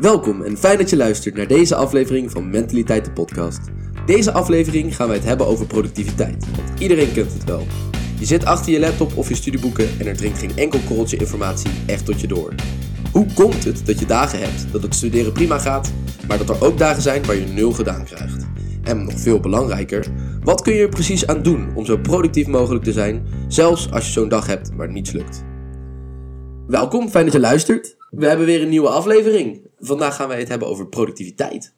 Welkom en fijn dat je luistert naar deze aflevering van Mentaliteit de Podcast. Deze aflevering gaan wij het hebben over productiviteit, want iedereen kent het wel. Je zit achter je laptop of je studieboeken en er dringt geen enkel korreltje informatie echt tot je door. Hoe komt het dat je dagen hebt dat het studeren prima gaat, maar dat er ook dagen zijn waar je nul gedaan krijgt? En nog veel belangrijker, wat kun je er precies aan doen om zo productief mogelijk te zijn, zelfs als je zo'n dag hebt waar niets lukt? Welkom, fijn dat je luistert. We hebben weer een nieuwe aflevering. Vandaag gaan wij het hebben over productiviteit.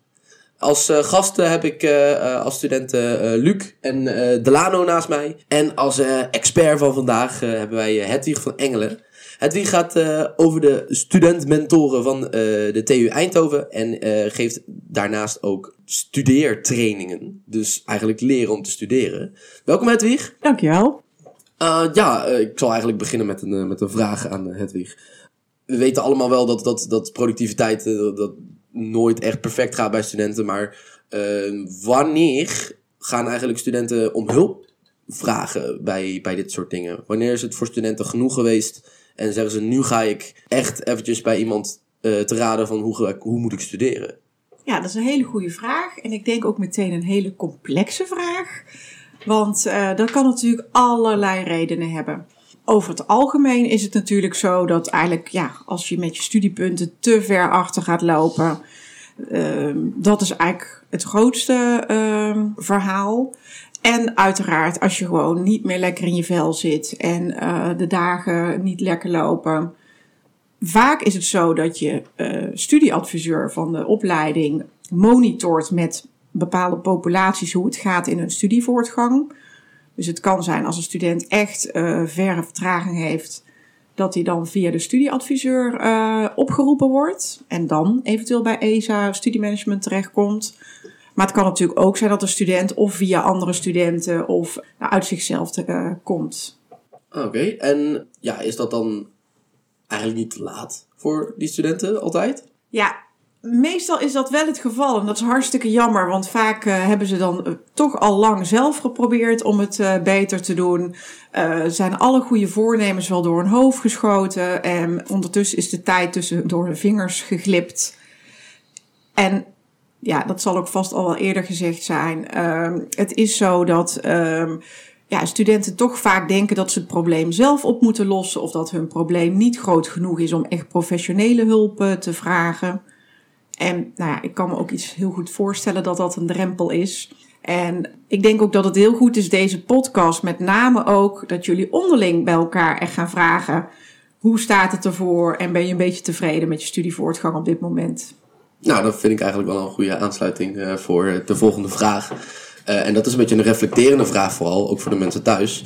Als uh, gasten heb ik uh, als studenten Luc en Delano naast mij. En als expert van vandaag hebben wij Hedwig van Engelen. Hedwig gaat over de studentmentoren van de TU Eindhoven. En geeft daarnaast ook studeertrainingen. Dus eigenlijk leren om te studeren. Welkom Hedwig. Dankjewel. ja, ik zal eigenlijk beginnen met een, met een vraag aan Hedwig we weten allemaal wel dat, dat, dat productiviteit dat nooit echt perfect gaat bij studenten. Maar uh, wanneer gaan eigenlijk studenten om hulp vragen bij, bij dit soort dingen? Wanneer is het voor studenten genoeg geweest en zeggen ze nu ga ik echt eventjes bij iemand uh, te raden van hoe, hoe moet ik studeren? Ja, dat is een hele goede vraag. En ik denk ook meteen een hele complexe vraag. Want uh, dat kan natuurlijk allerlei redenen hebben over het algemeen is het natuurlijk zo dat eigenlijk, ja, als je met je studiepunten te ver achter gaat lopen, uh, dat is eigenlijk het grootste uh, verhaal. En uiteraard, als je gewoon niet meer lekker in je vel zit en uh, de dagen niet lekker lopen. Vaak is het zo dat je uh, studieadviseur van de opleiding monitort met bepaalde populaties hoe het gaat in hun studievoortgang. Dus het kan zijn als een student echt uh, verre vertraging heeft, dat hij dan via de studieadviseur uh, opgeroepen wordt en dan eventueel bij ESA studiemanagement terechtkomt. Maar het kan natuurlijk ook zijn dat de student of via andere studenten of nou, uit zichzelf te, uh, komt. Oké, en ja, is dat dan eigenlijk niet te laat voor die studenten altijd? Ja, meestal is dat wel het geval. En dat is hartstikke jammer, want vaak uh, hebben ze dan uh, toch al lang zelf geprobeerd om het uh, beter te doen. zijn alle goede voornemens wel door hun hoofd geschoten. En ondertussen is de tijd tussen door hun vingers geglipt. En ja, dat zal ook vast al wel eerder gezegd zijn. Ehm, het is zo dat ehm, ja, studenten toch vaak denken dat ze het probleem zelf op moeten lossen. Of dat hun probleem niet groot genoeg is om echt professionele hulp te vragen. En nou ja, ik kan me ook iets heel goed voorstellen dat dat een drempel is. En ik denk ook dat het heel goed is, deze podcast, met name ook dat jullie onderling bij elkaar echt gaan vragen: hoe staat het ervoor en ben je een beetje tevreden met je studievoortgang op dit moment? Nou, dat vind ik eigenlijk wel een goede aansluiting uh, voor de volgende vraag. Uh, en dat is een beetje een reflecterende vraag, vooral ook voor de mensen thuis.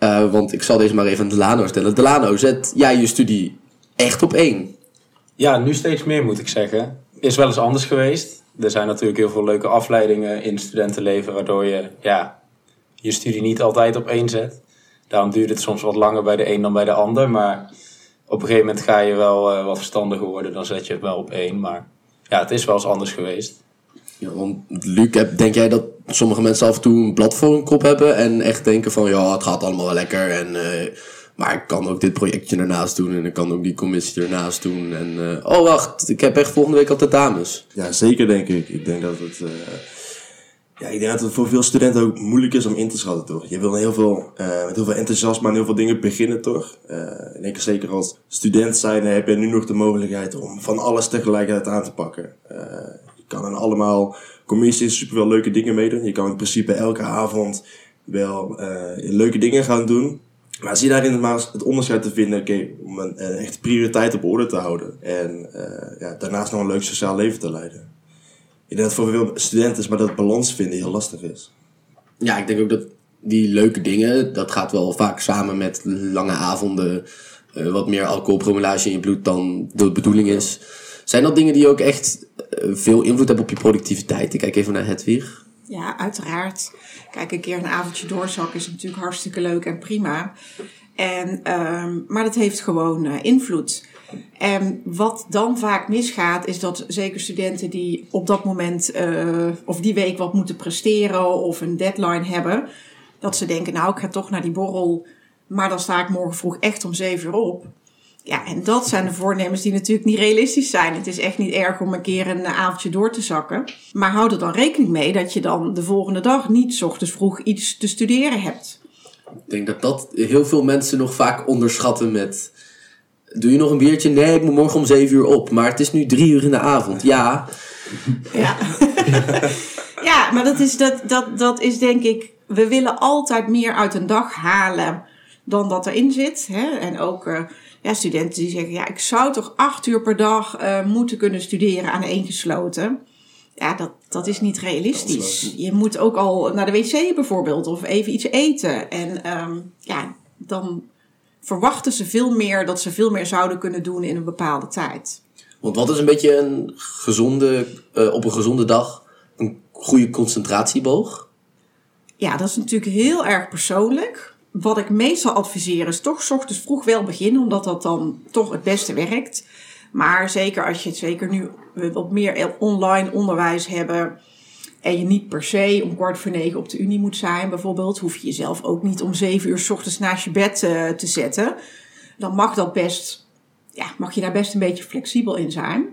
Uh, want ik zal deze maar even aan Delano stellen. Delano, zet jij je studie echt op één? Ja, nu steeds meer moet ik zeggen is wel eens anders geweest. Er zijn natuurlijk heel veel leuke afleidingen in het studentenleven, waardoor je ja, je studie niet altijd op één zet. Daarom duurt het soms wat langer bij de een dan bij de ander. Maar op een gegeven moment ga je wel uh, wat verstandiger worden, dan zet je het wel op één. Maar ja, het is wel eens anders geweest. Ja, want Luc, denk jij dat sommige mensen af en toe een blad hebben en echt denken van ja, het gaat allemaal wel lekker en uh, maar ik kan ook dit projectje ernaast doen en ik kan ook die commissie ernaast doen. En uh, oh wacht, ik heb echt volgende week altijd dames. Ja, zeker denk ik. Ik denk dat het, uh, ja, ik denk dat het voor veel studenten ook moeilijk is om in te schatten, toch? Je wil heel veel, uh, met heel veel enthousiasme aan heel veel dingen beginnen, toch? ik denk zeker als student zijn heb je nu nog de mogelijkheid om van alles tegelijkertijd aan te pakken. je kan aan allemaal commissies super veel leuke dingen meedoen. Je kan in principe elke avond wel leuke dingen gaan doen. Maar zie daarin maar het onderscheid te vinden, om een, echte prioriteit op orde te houden. En uh, ja, daarnaast nog een leuk sociaal leven te leiden. Ik denk dat voor veel studenten is, maar dat balans vinden heel lastig is. Ja, ik denk ook dat die leuke dingen, dat gaat wel vaak samen met lange avonden, uh, wat meer alcoholpromulage in je bloed dan de bedoeling is. Zijn dat dingen die ook echt uh, veel invloed hebben op je productiviteit? Ik kijk even naar Hedwig. Ja, uiteraard. Kijk, een keer een avondje doorzak is natuurlijk hartstikke leuk en prima. En, um, maar dat heeft gewoon uh, invloed. En wat dan vaak misgaat, is dat zeker studenten die op dat moment uh, of die week wat moeten presteren of een deadline hebben, dat ze denken, nou, ik ga toch naar die borrel, maar dan sta ik morgen vroeg echt om zeven uur op. Ja, en dat zijn de voornemens die natuurlijk niet realistisch zijn. Het is echt niet erg om een keer een avondje door te zakken. Maar houd er dan rekening mee dat je dan de volgende dag niet 's ochtends vroeg iets te studeren hebt. Ik denk dat dat heel veel mensen nog vaak onderschatten met... Doe je nog een biertje? Nee, ik moet morgen om zeven uur op. Maar het is nu drie uur in de avond. Ja, Ja, ja maar dat is, dat, dat, dat is denk ik. We willen altijd meer uit een dag halen dan dat erin zit. Hè? En ook eh, ja, studenten die zeggen: ja, ik zou toch acht uur per dag eh, moeten kunnen studeren aan één gesloten. Ja, dat, dat is niet realistisch. Je moet ook al naar de wc bijvoorbeeld of even iets eten. En ehm, ja, dan verwachten ze veel meer dat ze veel meer zouden kunnen doen in een bepaalde tijd. want wat is een beetje een gezonde, eh, op een gezonde dag, een goede concentratieboog? Ja, dat is natuurlijk heel erg persoonlijk. Wat ik meestal adviseer is toch 's ochtends vroeg wel beginnen, omdat dat dan toch het beste werkt. Maar zeker als je het zeker nu wat meer online onderwijs hebben en je niet per se om kwart voor negen op de unie moet zijn, bijvoorbeeld, hoef je jezelf ook niet om zeven uur 's ochtends naast je bed eh, te zetten. Dan mag dat best, ja, mag je daar best een beetje flexibel in zijn.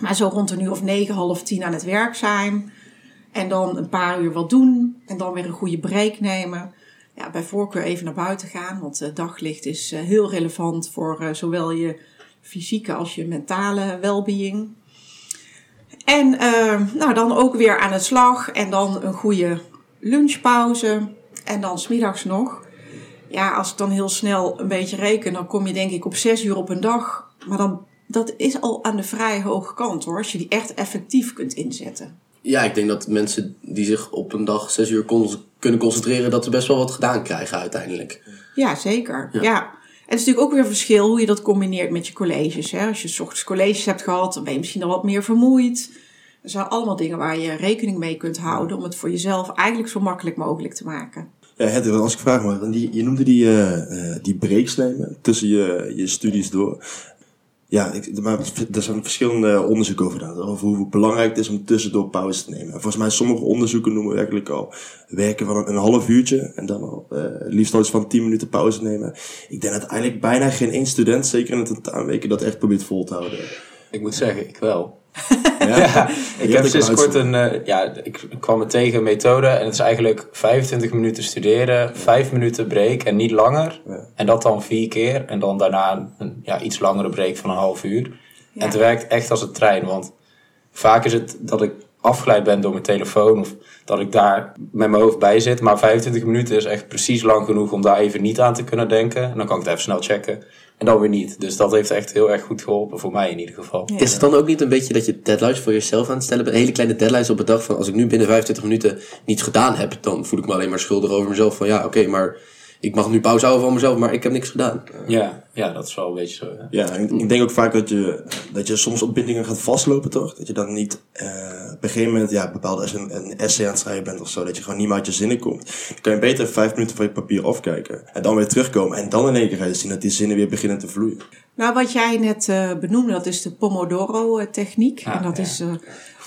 Maar zo rond een uur of negen, half tien aan het werk zijn. En dan een paar uur wat doen. En dan weer een goede break nemen. Ja, bij voorkeur even naar buiten gaan. Want eh, daglicht is eh, heel relevant voor eh, zowel je fysieke als je mentale welbeing. En eh, nou, dan ook weer aan de slag. En dan een goede lunchpauze. En dan smiddags nog. Ja, als ik dan heel snel een beetje reken, dan kom je denk ik op zes uur op een dag. Maar dan, dat is al aan de vrij hoge kant hoor. Als je die echt effectief kunt inzetten. Ja, ik denk dat mensen die zich op een dag zes uur kunnen concentreren, dat ze best wel wat gedaan krijgen uiteindelijk. Ja, zeker. Ja. En het is natuurlijk ook weer een verschil hoe je dat combineert met je colleges. Hè? Als je 's ochtends colleges hebt gehad, dan ben je misschien al wat meer vermoeid. Er zijn allemaal dingen waar je rekening mee kunt houden om het voor jezelf eigenlijk zo makkelijk mogelijk te maken. Ja, Hedwig, als ik vraag maar, die, je noemde die, eh, eh, die breaks nemen tussen je, je studies door. Ja, ik, maar er zijn verschillende onderzoeken over gedaan. Over hoe belangrijk het is om tussendoor pauze te nemen. En volgens mij sommige onderzoeken noemen werkelijk al werken van een, half uurtje. En dan al eh, liefst al eens van 10 minuten pauze nemen. Ik denk dat eigenlijk bijna geen één student, zeker in de tentamenweken, dat echt probeert vol te houden. Ik moet zeggen, ik wel. Ja, Ja, ik heb sinds kort een eh, ja, ik kwam er tegen een methode en het is eigenlijk 25 minuten studeren, 5 minuten break en niet langer. Ja. En dat dan vier keer en dan daarna een ja, iets langere break van een half uur. Ja. En het werkt echt als een trein, want vaak is het dat ik afgeleid ben door mijn telefoon of dat ik daar met mijn hoofd bij zit. Maar 25 minuten is echt precies lang genoeg om daar even niet aan te kunnen denken. En dan kan ik het even snel checken en dan weer niet. Dus dat heeft echt heel erg goed geholpen, voor mij in ieder geval. Ja. Is het dan ook niet een beetje dat je deadlines voor jezelf aan het stellen bent? Hele kleine deadlines op een dag van als ik nu binnen 25 minuten niets gedaan heb, dan voel ik me alleen maar schuldig over mezelf. Van ja, oké, maar ik mag nu pauze houden van mezelf, maar ik heb niks gedaan. Ja, ja dat is wel een beetje zo. ja. Ik denk ook vaak dat je, dat je soms op bindingen gaat vastlopen, toch? Dat je dan niet eh, op een gegeven moment ja, bepaald als je een, een essay aan het schrijven bent of zo, dat je gewoon niet meer uit je zinnen komt. Dan kan je beter vijf minuten van je papier afkijken en dan weer terugkomen. En dan in één keer ga je zien dat die zinnen weer beginnen te vloeien. Nou, wat jij net eh, benoemde, dat is de Pomodoro-techniek. Ah, en dat ja. is eh,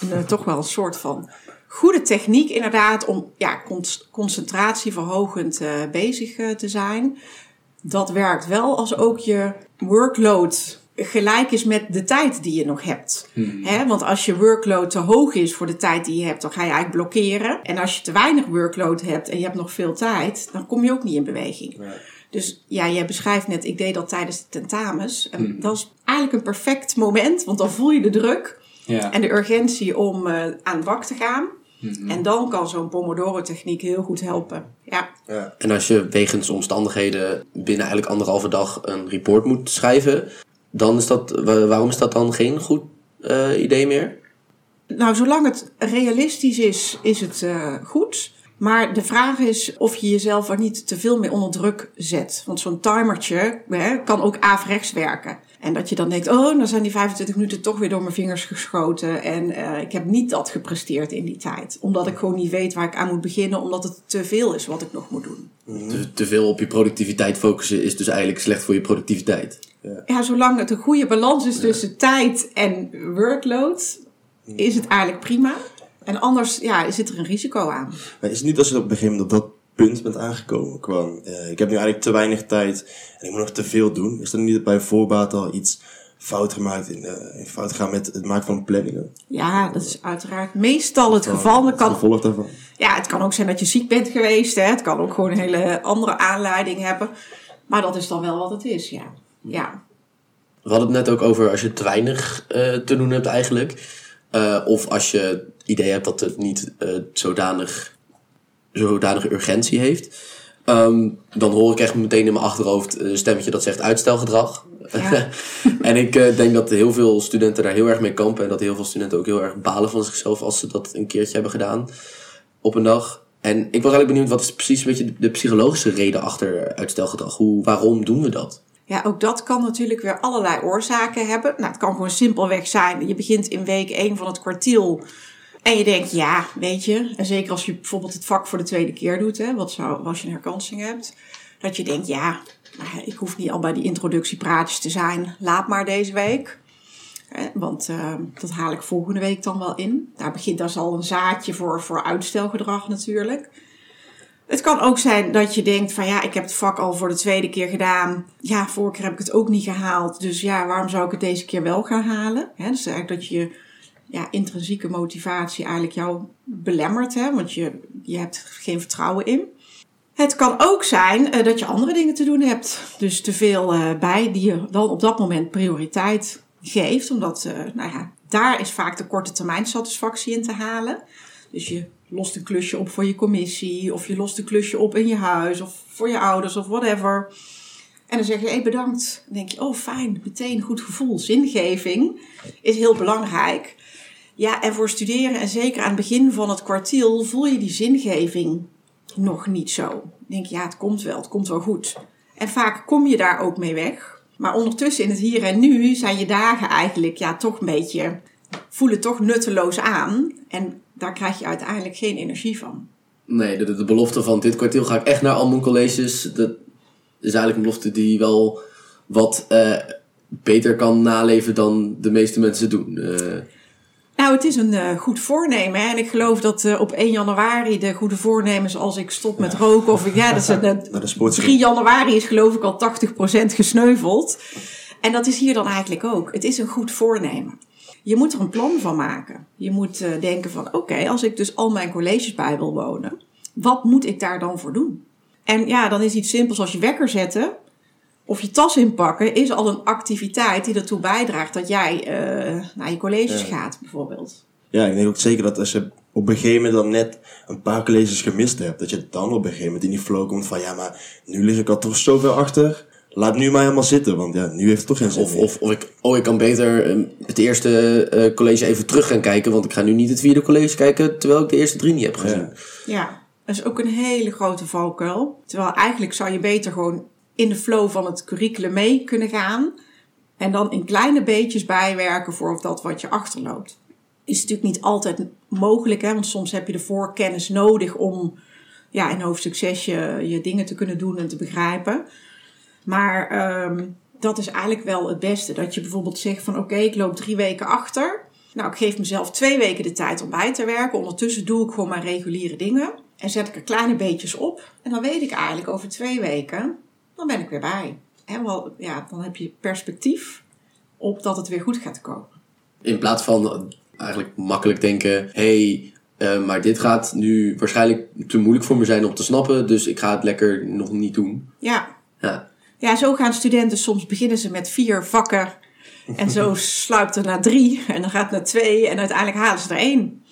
een, eh, toch wel een soort van goede techniek, inderdaad, om ja, con- concentratieverhogend eh, bezig eh, te zijn. Dat werkt wel als ook je workload gelijk is met de tijd die je nog hebt. Hè, want als je workload te hoog is voor de tijd die je hebt, dan ga je eigenlijk blokkeren. En als je te weinig workload hebt en je hebt nog veel tijd, dan kom je ook niet in beweging. Dus ja, jij beschrijft net, ik deed dat tijdens de tentamens. En dat is eigenlijk een perfect moment, want dan voel je de druk Ja. en de urgentie om eh, aan het bak te gaan. En dan kan zo'n Pomodoro-techniek heel goed helpen. Ja. Ja. En als je wegens omstandigheden binnen eigenlijk anderhalve dag een report moet schrijven, dan is dat, wa- waarom is dat dan geen goed eh, idee meer? Nou, zolang het realistisch is, is het eh, goed. Maar de vraag is of je jezelf er niet te veel mee onder druk zet. Want zo'n timertje hè, kan ook averechts werken. En dat je dan denkt, oh, dan zijn die 25 minuten toch weer door mijn vingers geschoten. En eh, ik heb niet dat gepresteerd in die tijd. Omdat ik gewoon niet weet waar ik aan moet beginnen. Omdat het te veel is wat ik nog moet doen. Te, te veel op je productiviteit focussen is dus eigenlijk slecht voor je productiviteit. Ja, zolang het een goede balans is tussen tijd en workload, is het eigenlijk prima. En anders ja, zit er een risico aan. Maar is het niet als je op een gegeven moment dat punt bent aangekomen? Gewoon, uh, ik heb nu eigenlijk te weinig tijd en ik moet nog te veel doen. Is er niet bij voorbaat al iets fout gemaakt in, uh, in fout gaan met het maken van planningen? Ja, dat is uiteraard meestal het geval. Het kan, gevolg daarvan? Ja, het kan ook zijn dat je ziek bent geweest. Hè. Het kan ook gewoon een hele andere aanleiding hebben. Maar dat is dan wel wat het is, ja. ja. We hadden het net ook over als je te weinig uh, te doen hebt eigenlijk. Uh, of als je het idee hebt dat het niet uh, zodanig, zodanige urgentie heeft. Um, dan hoor ik echt meteen in mijn achterhoofd een stemmetje dat zegt uitstelgedrag. Ja. en ik uh, denk dat heel veel studenten daar heel erg mee kampen. En dat heel veel studenten ook heel erg balen van zichzelf als ze dat een keertje hebben gedaan op een dag. En ik was eigenlijk benieuwd, wat is precies een beetje de psychologische reden achter uitstelgedrag? Hoe, waarom doen we dat? Ja, ook dat kan natuurlijk weer allerlei oorzaken hebben. Nou, het kan gewoon simpelweg zijn. Je begint in week 1 van het kwartiel. En je denkt, ja, weet je. En zeker als je bijvoorbeeld het vak voor de tweede keer doet. Hè, wat zou, als je een herkansing hebt. Dat je denkt, ja, ik hoef niet al bij die introductiepraatjes te zijn. Laat maar deze week. Want uh, dat haal ik volgende week dan wel in. Daar begint daar al een zaadje voor, voor uitstelgedrag natuurlijk. Het kan ook zijn dat je denkt van ja, ik heb het vak al voor de tweede keer gedaan. Ja, vorige keer heb ik het ook niet gehaald. Dus ja, waarom zou ik het deze keer wel gaan halen? Dus eigenlijk dat je ja, intrinsieke motivatie eigenlijk jou belemmert. Hè, want je, je hebt geen vertrouwen in. Het kan ook zijn uh, dat je andere dingen te doen hebt. Dus te veel uh, bij die je dan op dat moment prioriteit geeft. Omdat, uh, nou ja, daar is vaak de korte termijn satisfactie in te halen. Dus je lost een klusje op voor je commissie, of je lost een klusje op in je huis, of voor je ouders, of whatever. En dan zeg je, hey, bedankt. Dan denk je, oh fijn, meteen goed gevoel. Zingeving is heel belangrijk. Ja, en voor studeren, en zeker aan het begin van het kwartiel, voel je die zingeving nog niet zo. Dan denk ja, het komt wel, het komt wel goed. En vaak kom je daar ook mee weg. Maar ondertussen in het hier en nu zijn je dagen eigenlijk ja, toch een beetje, voelen toch nutteloos aan. En daar krijg je uiteindelijk geen energie van. Nee, de, de belofte van dit kwartiel ga ik echt naar al mijn colleges. Dat is eigenlijk een belofte die wel wat uh, beter kan naleven dan de meeste mensen doen. Uh, nou, het is een uh, goed voornemen. Hè? En ik geloof dat uh, op 1 januari de goede voornemens als ik stop met roken of ik, ja, dat is een, 3 januari is geloof ik al 80% gesneuveld. En dat is hier dan eigenlijk ook. Het is een goed voornemen. Je moet er een plan van maken. Je moet uh, denken van oké, als ik dus al mijn colleges bij wil wonen, wat moet ik daar dan voor doen? En ja, dan is iets simpels als je wekker zetten of je tas inpakken, is al een activiteit die ertoe bijdraagt dat jij uh, naar je colleges ja. gaat, bijvoorbeeld. Ja, ik denk ook zeker dat als je op een gegeven moment dan net een paar colleges gemist hebt, dat je dan op een gegeven moment in die flow komt van ja, maar nu lig ik al toch zoveel achter laat nu maar helemaal zitten, want ja, nu heeft het toch geen zin of, of, of, ik, oh, ik kan beter um, het eerste uh, college even terug gaan kijken, want ik ga nu niet het vierde college kijken, terwijl ik de eerste drie niet heb gezien. Ja, ja dat is ook een hele grote valkuil. Terwijl eigenlijk zou je beter gewoon in de flow van het curriculum mee kunnen gaan. En dan in kleine beetjes bijwerken voor dat wat je achterloopt. Is natuurlijk niet altijd mogelijk, hè? want soms heb je de voorkennis nodig om ja, in hoofdstuk 6 je, je dingen te kunnen doen en te begrijpen. Maar um, dat is eigenlijk wel het beste. Dat je bijvoorbeeld zegt van oké, ik loop drie weken achter. Nou, ik geef mezelf twee weken de tijd om bij te werken. Ondertussen doe ik gewoon mijn reguliere dingen. En zet ik er kleine beetjes op. En dan weet ik eigenlijk over twee weken, dan ben ik weer bij. En wel, ja, dan heb je perspectief op dat het weer goed gaat komen. In plaats van eigenlijk makkelijk denken, hé, hey, uh, maar dit gaat nu waarschijnlijk te moeilijk voor me zijn om te snappen. Dus ik ga het lekker nog niet doen. Ja. Ja. Ja, zo gaan studenten soms beginnen ze met vier vakken. En zo sluipt er naar drie. En dan gaat het naar twee. En uiteindelijk halen ze er één.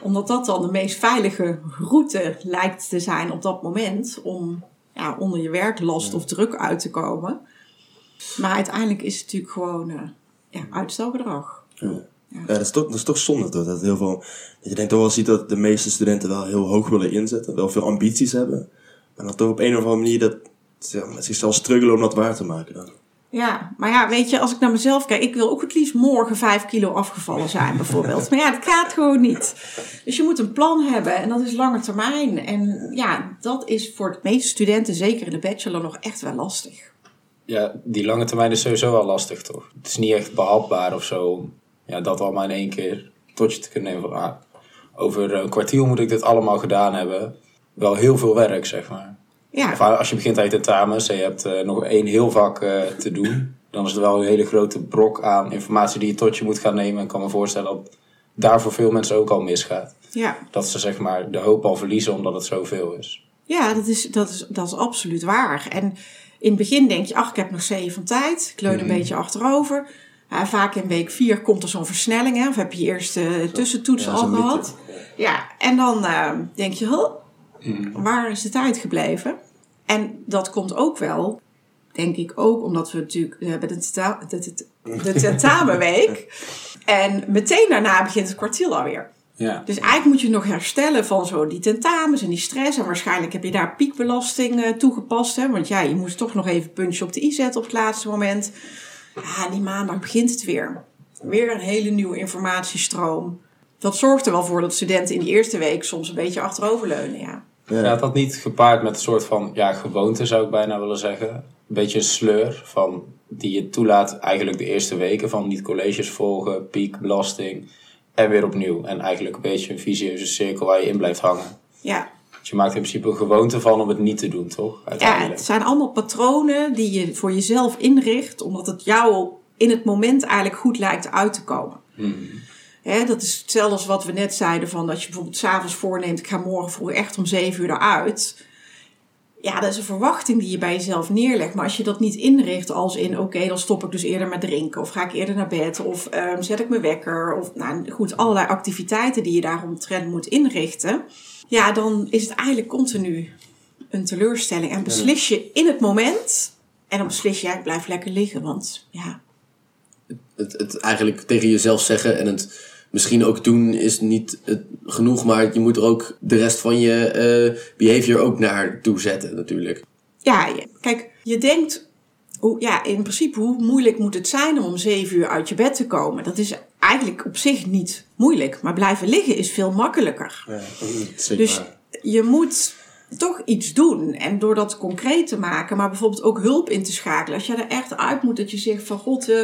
Omdat dat dan de meest veilige route lijkt te zijn op dat moment. Om ja, onder je werklast of druk uit te komen. Maar uiteindelijk is het natuurlijk gewoon uh, ja, uitstelgedrag. Ja. Dat, is toch, dat is toch zonde toch? Dat, heel veel, dat je denkt toch wel ziet dat de meeste studenten wel heel hoog willen inzetten. Wel veel ambities hebben. Maar dan toch op een of andere manier dat met zichzelf struggelen om dat waar te maken dan. Ja, maar ja, weet je, als ik naar mezelf kijk, ik wil ook het liefst morgen vijf kilo afgevallen zijn, bijvoorbeeld. maar ja, dat gaat gewoon niet. Dus je moet een plan hebben en dat is lange termijn. En ja, dat is voor de meeste studenten, zeker in de bachelor, nog echt wel lastig. Ja, die lange termijn is sowieso wel lastig, toch? Het is niet echt behapbaar of zo. Ja, dat allemaal in één keer tot je te kunnen nemen van, ah, over een kwartier moet ik dit allemaal gedaan hebben. wel heel veel werk, zeg maar. Ja, Of als je begint aan je tentamens en je hebt eh, nog één heel vak eh, te doen, dan is het wel een hele grote brok aan informatie die je tot je moet gaan nemen. En ik kan me voorstellen dat daar voor veel mensen ook al misgaat. ja. Dat ze zeg maar de hoop al verliezen omdat het zoveel is. Ja, dat is, dat, is, dat is absoluut waar. En in het begin denk je, ach, ik heb nog zeven van tijd. Ik leun een beetje achterover. Vaak in week vier komt er zo'n versnelling. Hè? Of heb je je eerste tussentoets Ja, al gehad. Ja, en dan eh, denk je, huh, waar is de tijd gebleven? En dat komt ook wel, denk ik ook, omdat we natuurlijk we hebben de, tenta- de, de, de tentamenweek. en meteen daarna begint het kwartiel alweer. Ja. Dus eigenlijk moet je nog herstellen van zo die tentamens en die stress. En waarschijnlijk heb je daar piekbelasting toegepast. Hè? Want ja, je moest toch nog even een puntje op de i zetten op het laatste moment. Ja, die maandag begint het weer. Weer een hele nieuwe informatiestroom. Dat zorgt er wel voor dat studenten in die eerste week soms een beetje achteroverleunen. Ja. Ja. Ja, dat niet gepaard met een soort van ja, gewoonte zou ik bijna willen zeggen. Een beetje een sleur van, die je toelaat eigenlijk de eerste weken van niet colleges volgen, piek, belasting en weer opnieuw. En eigenlijk een beetje een visieuze cirkel waar je in blijft hangen. Ja. Dus je maakt in principe een gewoonte van om het niet te doen, toch? ja, het zijn allemaal patronen die je voor jezelf inricht. Omdat het jou in het moment eigenlijk goed lijkt uit te komen. Dat is hetzelfde als wat we net zeiden: van dat je bijvoorbeeld s'avonds voorneemt, ik ga morgen vroeg echt om zeven uur eruit. Ja, dat is een verwachting die je bij jezelf neerlegt. Maar als je dat niet inricht als in, oké, dan stop ik dus eerder met drinken. Of ga ik eerder naar bed. Of ehm, zet ik mijn wekker. Of nou goed, allerlei activiteiten die je daaromtrent moet inrichten. Ja, dan is het eigenlijk continu een teleurstelling. En beslis je in het moment. En dan beslis je, ja, ik blijf lekker liggen. Want ja, het, het eigenlijk tegen jezelf zeggen en het misschien ook doen is niet het, genoeg, maar je moet er ook de rest van je eh, behavior ook naar toe zetten natuurlijk. Ja, kijk, je denkt, hoe, ja, in principe, hoe moeilijk moet het zijn om om zeven uur uit je bed te komen? Dat is eigenlijk op zich niet moeilijk, maar blijven liggen is veel makkelijker. Ja, Dus je moet toch iets doen. En door dat concreet te maken, maar bijvoorbeeld ook hulp in te schakelen. Als je er echt uit moet dat je zegt van god, eh,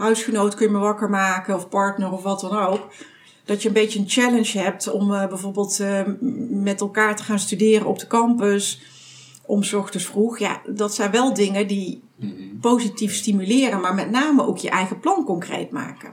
huisgenoot kun je me wakker maken of partner of wat dan ook. Dat je een beetje een challenge hebt om eh, bijvoorbeeld eh, met elkaar te gaan studeren op de campus. Om 's ochtends vroeg. Ja, dat zijn wel dingen die positief stimuleren, maar met name ook je eigen plan concreet maken.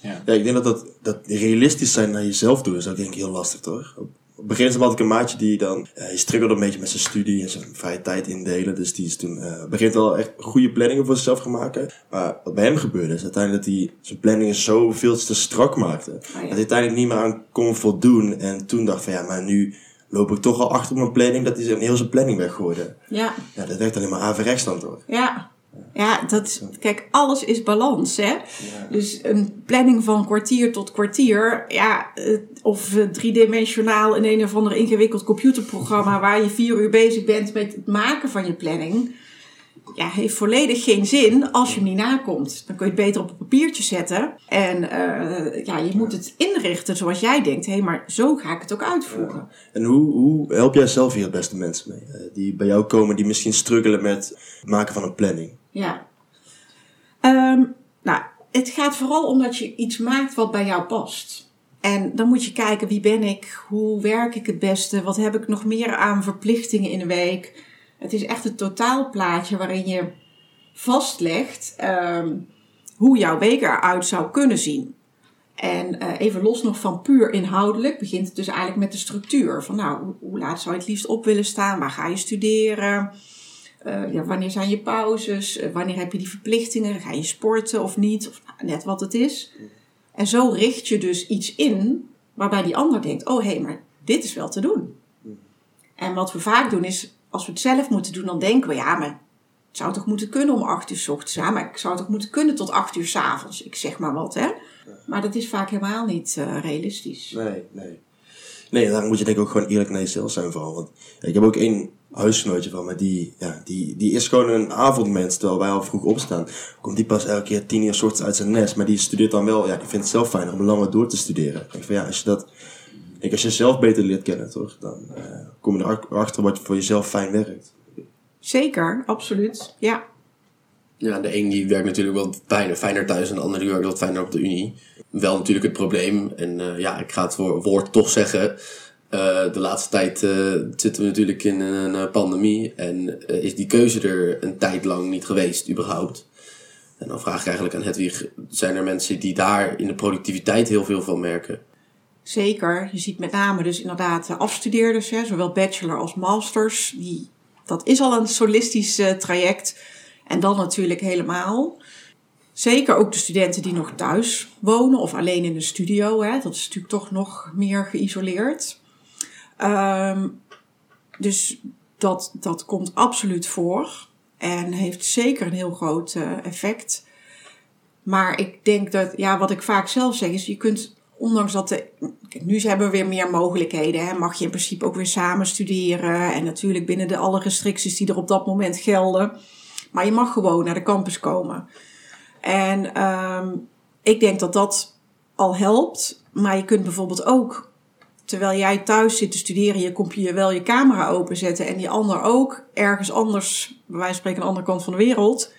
Ja, ik denk dat, dat, dat realistisch zijn naar jezelf doen is ook denk ik heel lastig, toch? Op het begin had ik een maatje die dan, eh die struggelde een beetje met zijn studie en zijn vrije tijd indelen. Dus die is toen, eh begint wel echt goede planningen voor zichzelf gaan maken. Maar wat bij hem gebeurde is uiteindelijk dat hij zijn planningen zo veel te strak maakte. Dat hij uiteindelijk niet meer aan kon voldoen. En toen dacht van ja, maar nu loop ik toch al achter op mijn planning dat hij zijn heel zijn planning weggooide. Ja, Ja, dat werkt alleen maar averechts dan toch? Ja, ja dat, is- kijk, alles is balans, hè. Dus een planning van kwartier tot kwartier, ja, eh, of driedimensionaal in een of ander ingewikkeld computerprogramma waar je vier uur bezig bent met het maken van je planning, ja, heeft volledig geen zin als je hem niet nakomt. Dan kun je het beter op een papiertje zetten en eh, ja, je moet het inrichten zoals jij denkt, hé, maar zo ga ik het ook uitvoeren. En hoe, hoe help jij zelf hier het beste mensen mee? eh, die bij jou komen die misschien struggelen met het maken van een planning. Ja. Ehm, nou, het gaat vooral om dat je iets maakt wat bij jou past. En dan moet je kijken, wie ben ik? Hoe werk ik het beste? Wat heb ik nog meer aan verplichtingen in de week? Het is echt een totaalplaatje waarin je vastlegt ehm, hoe jouw week eruit zou kunnen zien. En eh, even los nog van puur inhoudelijk, begint het dus eigenlijk met de structuur. Van nou, hoe laat zou je het liefst op willen staan? Waar ga je studeren? Eh, ja, wanneer zijn je pauzes? Eh, wanneer heb je die verplichtingen? Ga je sporten of niet? Of net wat het is. En zo richt je dus iets in waarbij die ander denkt: oh hé, hey, maar dit is wel te doen. En wat we vaak doen is, als we het zelf moeten doen, dan denken we: ja, maar het zou toch moeten kunnen om acht uur s ochtends. Ja, maar ik zou toch moeten kunnen tot acht uur s avonds. Ik zeg maar wat, hè. Maar dat is vaak helemaal niet eh, realistisch. Nee, nee. Nee, daar moet je denk ik ook gewoon eerlijk naar jezelf zijn vooral. Want ik heb ook één huisgenootje van me, die, ja, die, die is gewoon een avondmens, terwijl wij al vroeg opstaan. Komt die pas elke keer tien uur 's ochtends uit zijn nest, maar die studeert dan wel, ja, die vindt het zelf fijner om langer door te studeren. Ik denk van ja, als je dat, ik als je jezelf beter leert kennen, toch, dan eh, kom je erachter wat voor jezelf fijn werkt. Zeker, absoluut. Ja. Ja, de een die werkt natuurlijk wel fijner, fijner thuis en de ander die werkt wat fijner op de unie. Wel natuurlijk het probleem, en eh, ja, ik ga het woord toch zeggen. Eh, de laatste tijd eh, zitten we natuurlijk in een pandemie en eh, is die keuze er een tijd lang niet geweest, überhaupt. En dan vraag ik eigenlijk aan Hedwig, zijn er mensen die daar in de productiviteit heel veel van merken? Zeker. Je ziet met name dus inderdaad de afstudeerders, hè, zowel bachelor als masters. Die, dat is al een solistisch traject. En dan natuurlijk helemaal. Zeker ook de studenten die nog thuis wonen of alleen in een studio. Hè. Dat is natuurlijk toch nog meer geïsoleerd. Ehm, dus dat, dat komt absoluut voor. En heeft zeker een heel groot eh, effect. Maar ik denk dat, ja, wat ik vaak zelf zeg is, je kunt, ondanks dat de, kijk, nu hebben we weer meer mogelijkheden, hè, mag je in principe ook weer samen studeren. En natuurlijk binnen de alle restricties die er op dat moment gelden. Maar je mag gewoon naar de campus komen. En ehm, ik denk dat dat al helpt. Maar je kunt bijvoorbeeld ook, terwijl jij thuis zit te studeren, je komt je wel je camera openzetten en die ander ook ergens anders, bij wijze van spreken aan de andere kant van de wereld.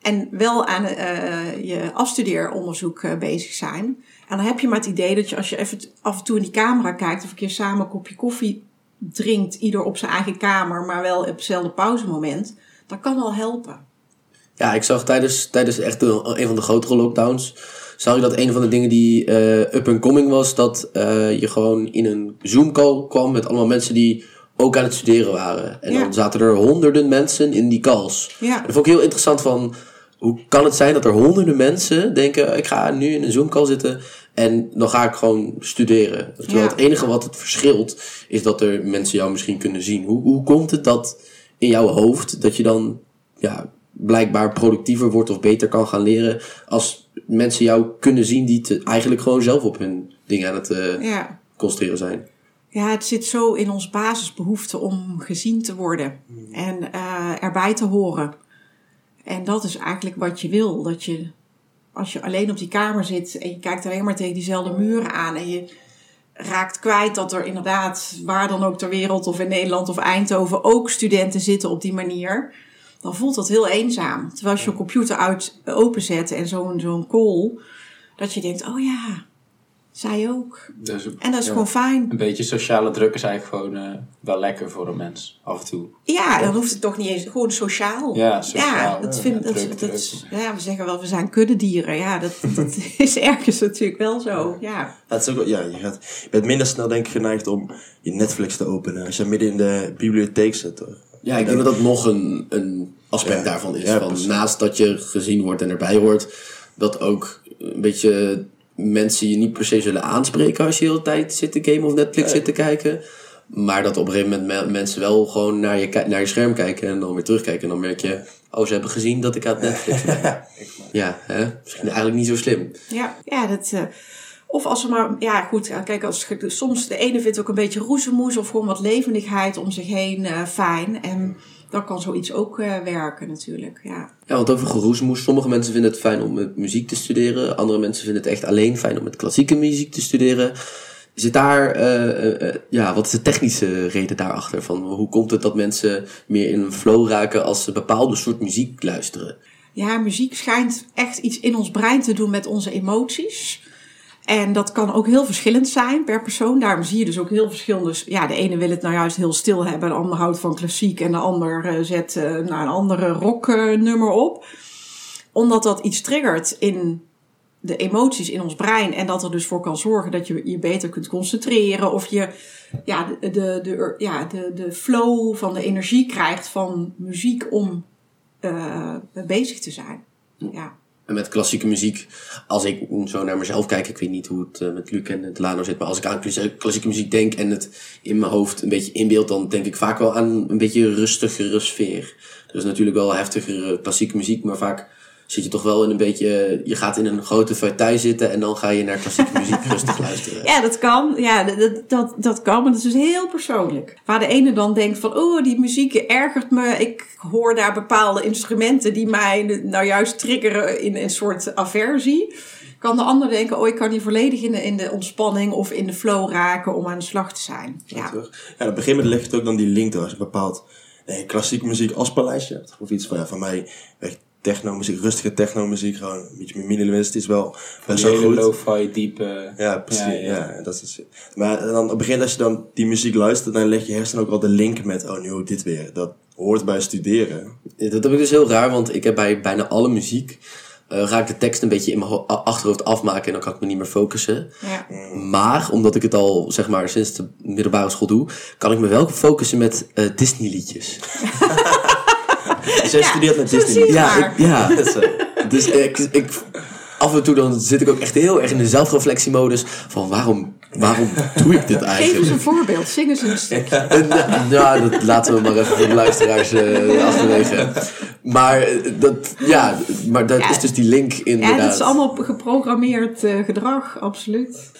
En wel aan eh, je afstudeeronderzoek eh, bezig zijn. En dan heb je maar het idee dat je als je even af en toe in die camera kijkt of een keer samen een kopje koffie drinkt, ieder op zijn eigen kamer, maar wel op hetzelfde pauzemoment, dat kan al helpen. Ja, ik zag tijdens, tijdens echt een van de grotere lockdowns, zag ik dat een van de dingen die eh, up and coming was, dat eh, je gewoon in een Zoom call kwam met allemaal mensen die ook aan het studeren waren. En Ja. dan zaten er honderden mensen in die calls. Ja. Dat vond ik heel interessant van, hoe kan het zijn dat er honderden mensen denken, ik ga nu in een Zoom call zitten en dan ga ik gewoon studeren. Terwijl Ja. het enige wat het verschilt, is dat er mensen jou misschien kunnen zien. Hoe, hoe komt het dat in jouw hoofd, dat je dan ja, blijkbaar productiever wordt of beter kan gaan leren als mensen jou kunnen zien die te, eigenlijk gewoon zelf op hun dingen aan het Ja. concentreren zijn. Ja, het zit zo in ons basisbehoefte om gezien te worden en eh, erbij te horen. En dat is eigenlijk wat je wil. Dat je, als je alleen op die kamer zit en je kijkt alleen maar tegen diezelfde muren aan en je raakt kwijt dat er inderdaad, waar dan ook ter wereld of in Nederland of Eindhoven, ook studenten zitten op die manier. Dan voelt dat heel eenzaam. Terwijl als je je computer uit, openzet en zo'n zo'n call, dat je denkt, oh ja, zij ook. Dus En dat is ja, gewoon fijn. Een beetje sociale druk is eigenlijk gewoon eh, wel lekker voor een mens, af en toe. Ja, dan hoeft het toch niet eens. Gewoon sociaal. Ja, sociaal. Ja, dat Ja, vind, dat, druk, dat, druk. ja, we zeggen wel, we zijn kuddedieren. Ja, dat, dat is ergens natuurlijk wel zo. Ja, Dat is ook, ja, je, gaat, je bent minder snel denk ik geneigd om je Netflix te openen als je midden in de bibliotheek zit. Hoor. Ja, ik denk dat dat nog een, een aspect Ja. daarvan is. Ja, van, precies. naast dat je gezien wordt en erbij hoort, dat ook een beetje mensen je niet per se zullen aanspreken als je de hele tijd zit te gamen of Netflix zit te kijken. Maar dat op een gegeven moment me- mensen wel gewoon naar je, naar je scherm kijken en dan weer terugkijken. En dan merk je, oh, ze hebben gezien dat ik aan het Netflix ben. ja, hè? misschien eigenlijk niet zo slim. ja, ja dat. eh, of als er maar, ja goed, ja, kijk, als, soms de ene vindt ook een beetje roezemoes of gewoon wat levendigheid om zich heen eh, fijn. En dan kan zoiets ook eh, werken natuurlijk, ja. Ja, want over geroezemoes. Sommige mensen vinden het fijn om met muziek te studeren. Andere mensen vinden het echt alleen fijn om met klassieke muziek te studeren. Zit daar, eh, eh, ja, wat is de technische reden daarachter? Van hoe komt het dat mensen meer in een flow raken als ze bepaalde soort muziek luisteren? Ja, muziek schijnt echt iets in ons brein te doen met onze emoties. En dat kan ook heel verschillend zijn per persoon. Daarom zie je dus ook heel verschillende. Ja, de ene wil het nou juist heel stil hebben, de ander houdt van klassiek en de ander eh, zet nou, een andere rocknummer op. Omdat dat iets triggert in de emoties in ons brein en dat er dus voor kan zorgen dat je je beter kunt concentreren of je ja, de, de, de, ja, de, de flow van de energie krijgt van muziek om eh, bezig te zijn. Ja. Met klassieke muziek, als ik zo naar mezelf kijk, ik weet niet hoe het eh, met Luc en het Lano zit, maar als ik aan klassie- klassieke muziek denk en het in mijn hoofd een beetje inbeeld, dan denk ik vaak wel aan een beetje rustigere sfeer. Er is natuurlijk wel heftigere klassieke muziek, maar vaak zit je toch wel in een beetje, je gaat in een grote fauteuil zitten en dan ga je naar klassieke muziek rustig luisteren. ja, dat kan. Ja, dat, dat, dat kan, maar dat is dus heel persoonlijk. Waar de ene dan denkt van, oh, die muziek ergert me. Ik hoor daar bepaalde instrumenten die mij nou juist triggeren in een soort aversie. Kan de ander denken, oh, ik kan hier volledig in de, in de ontspanning of in de flow raken om aan de slag te zijn. Ja. Ja, op een gegeven moment ligt ook dan die link door als je bepaald nee, klassieke muziek als paleisje hebt. Of iets van, ja, van mij techno-muziek, rustige techno-muziek, gewoon een beetje meer minimalistisch wel best Die wel hele goed. lo-fi, diepe... Ja, precies. Ja, Ja, ja. dat is het. Maar dan, op het begin als je dan die muziek luistert, dan leg je hersenen ook al de link met, oh nu ook dit weer. Dat hoort bij studeren. Ja, Dat heb ik dus heel raar, want ik heb bij bijna alle muziek... eh ga ik de tekst een beetje in mijn achterhoofd afmaken en dan kan ik me niet meer focussen. Ja. Maar, omdat ik het al, zeg maar, sinds de middelbare school doe, kan ik me wel focussen met eh, Disney-liedjes. Dus Ja, studeert met Disney. zie je Ja, ik, ja. Dus ik, ik, af en toe dan zit ik ook echt heel erg in de zelfreflectiemodus van waarom, waarom doe ik dit Geef eens eigenlijk? een voorbeeld. Zing eens een stukje. En, ja, ja, dat laten we maar even voor de luisteraars eh, achterwege. Maar, eh, dat, ja, maar dat Ja. is dus die link inderdaad. Ja, dat is allemaal geprogrammeerd eh, gedrag, absoluut.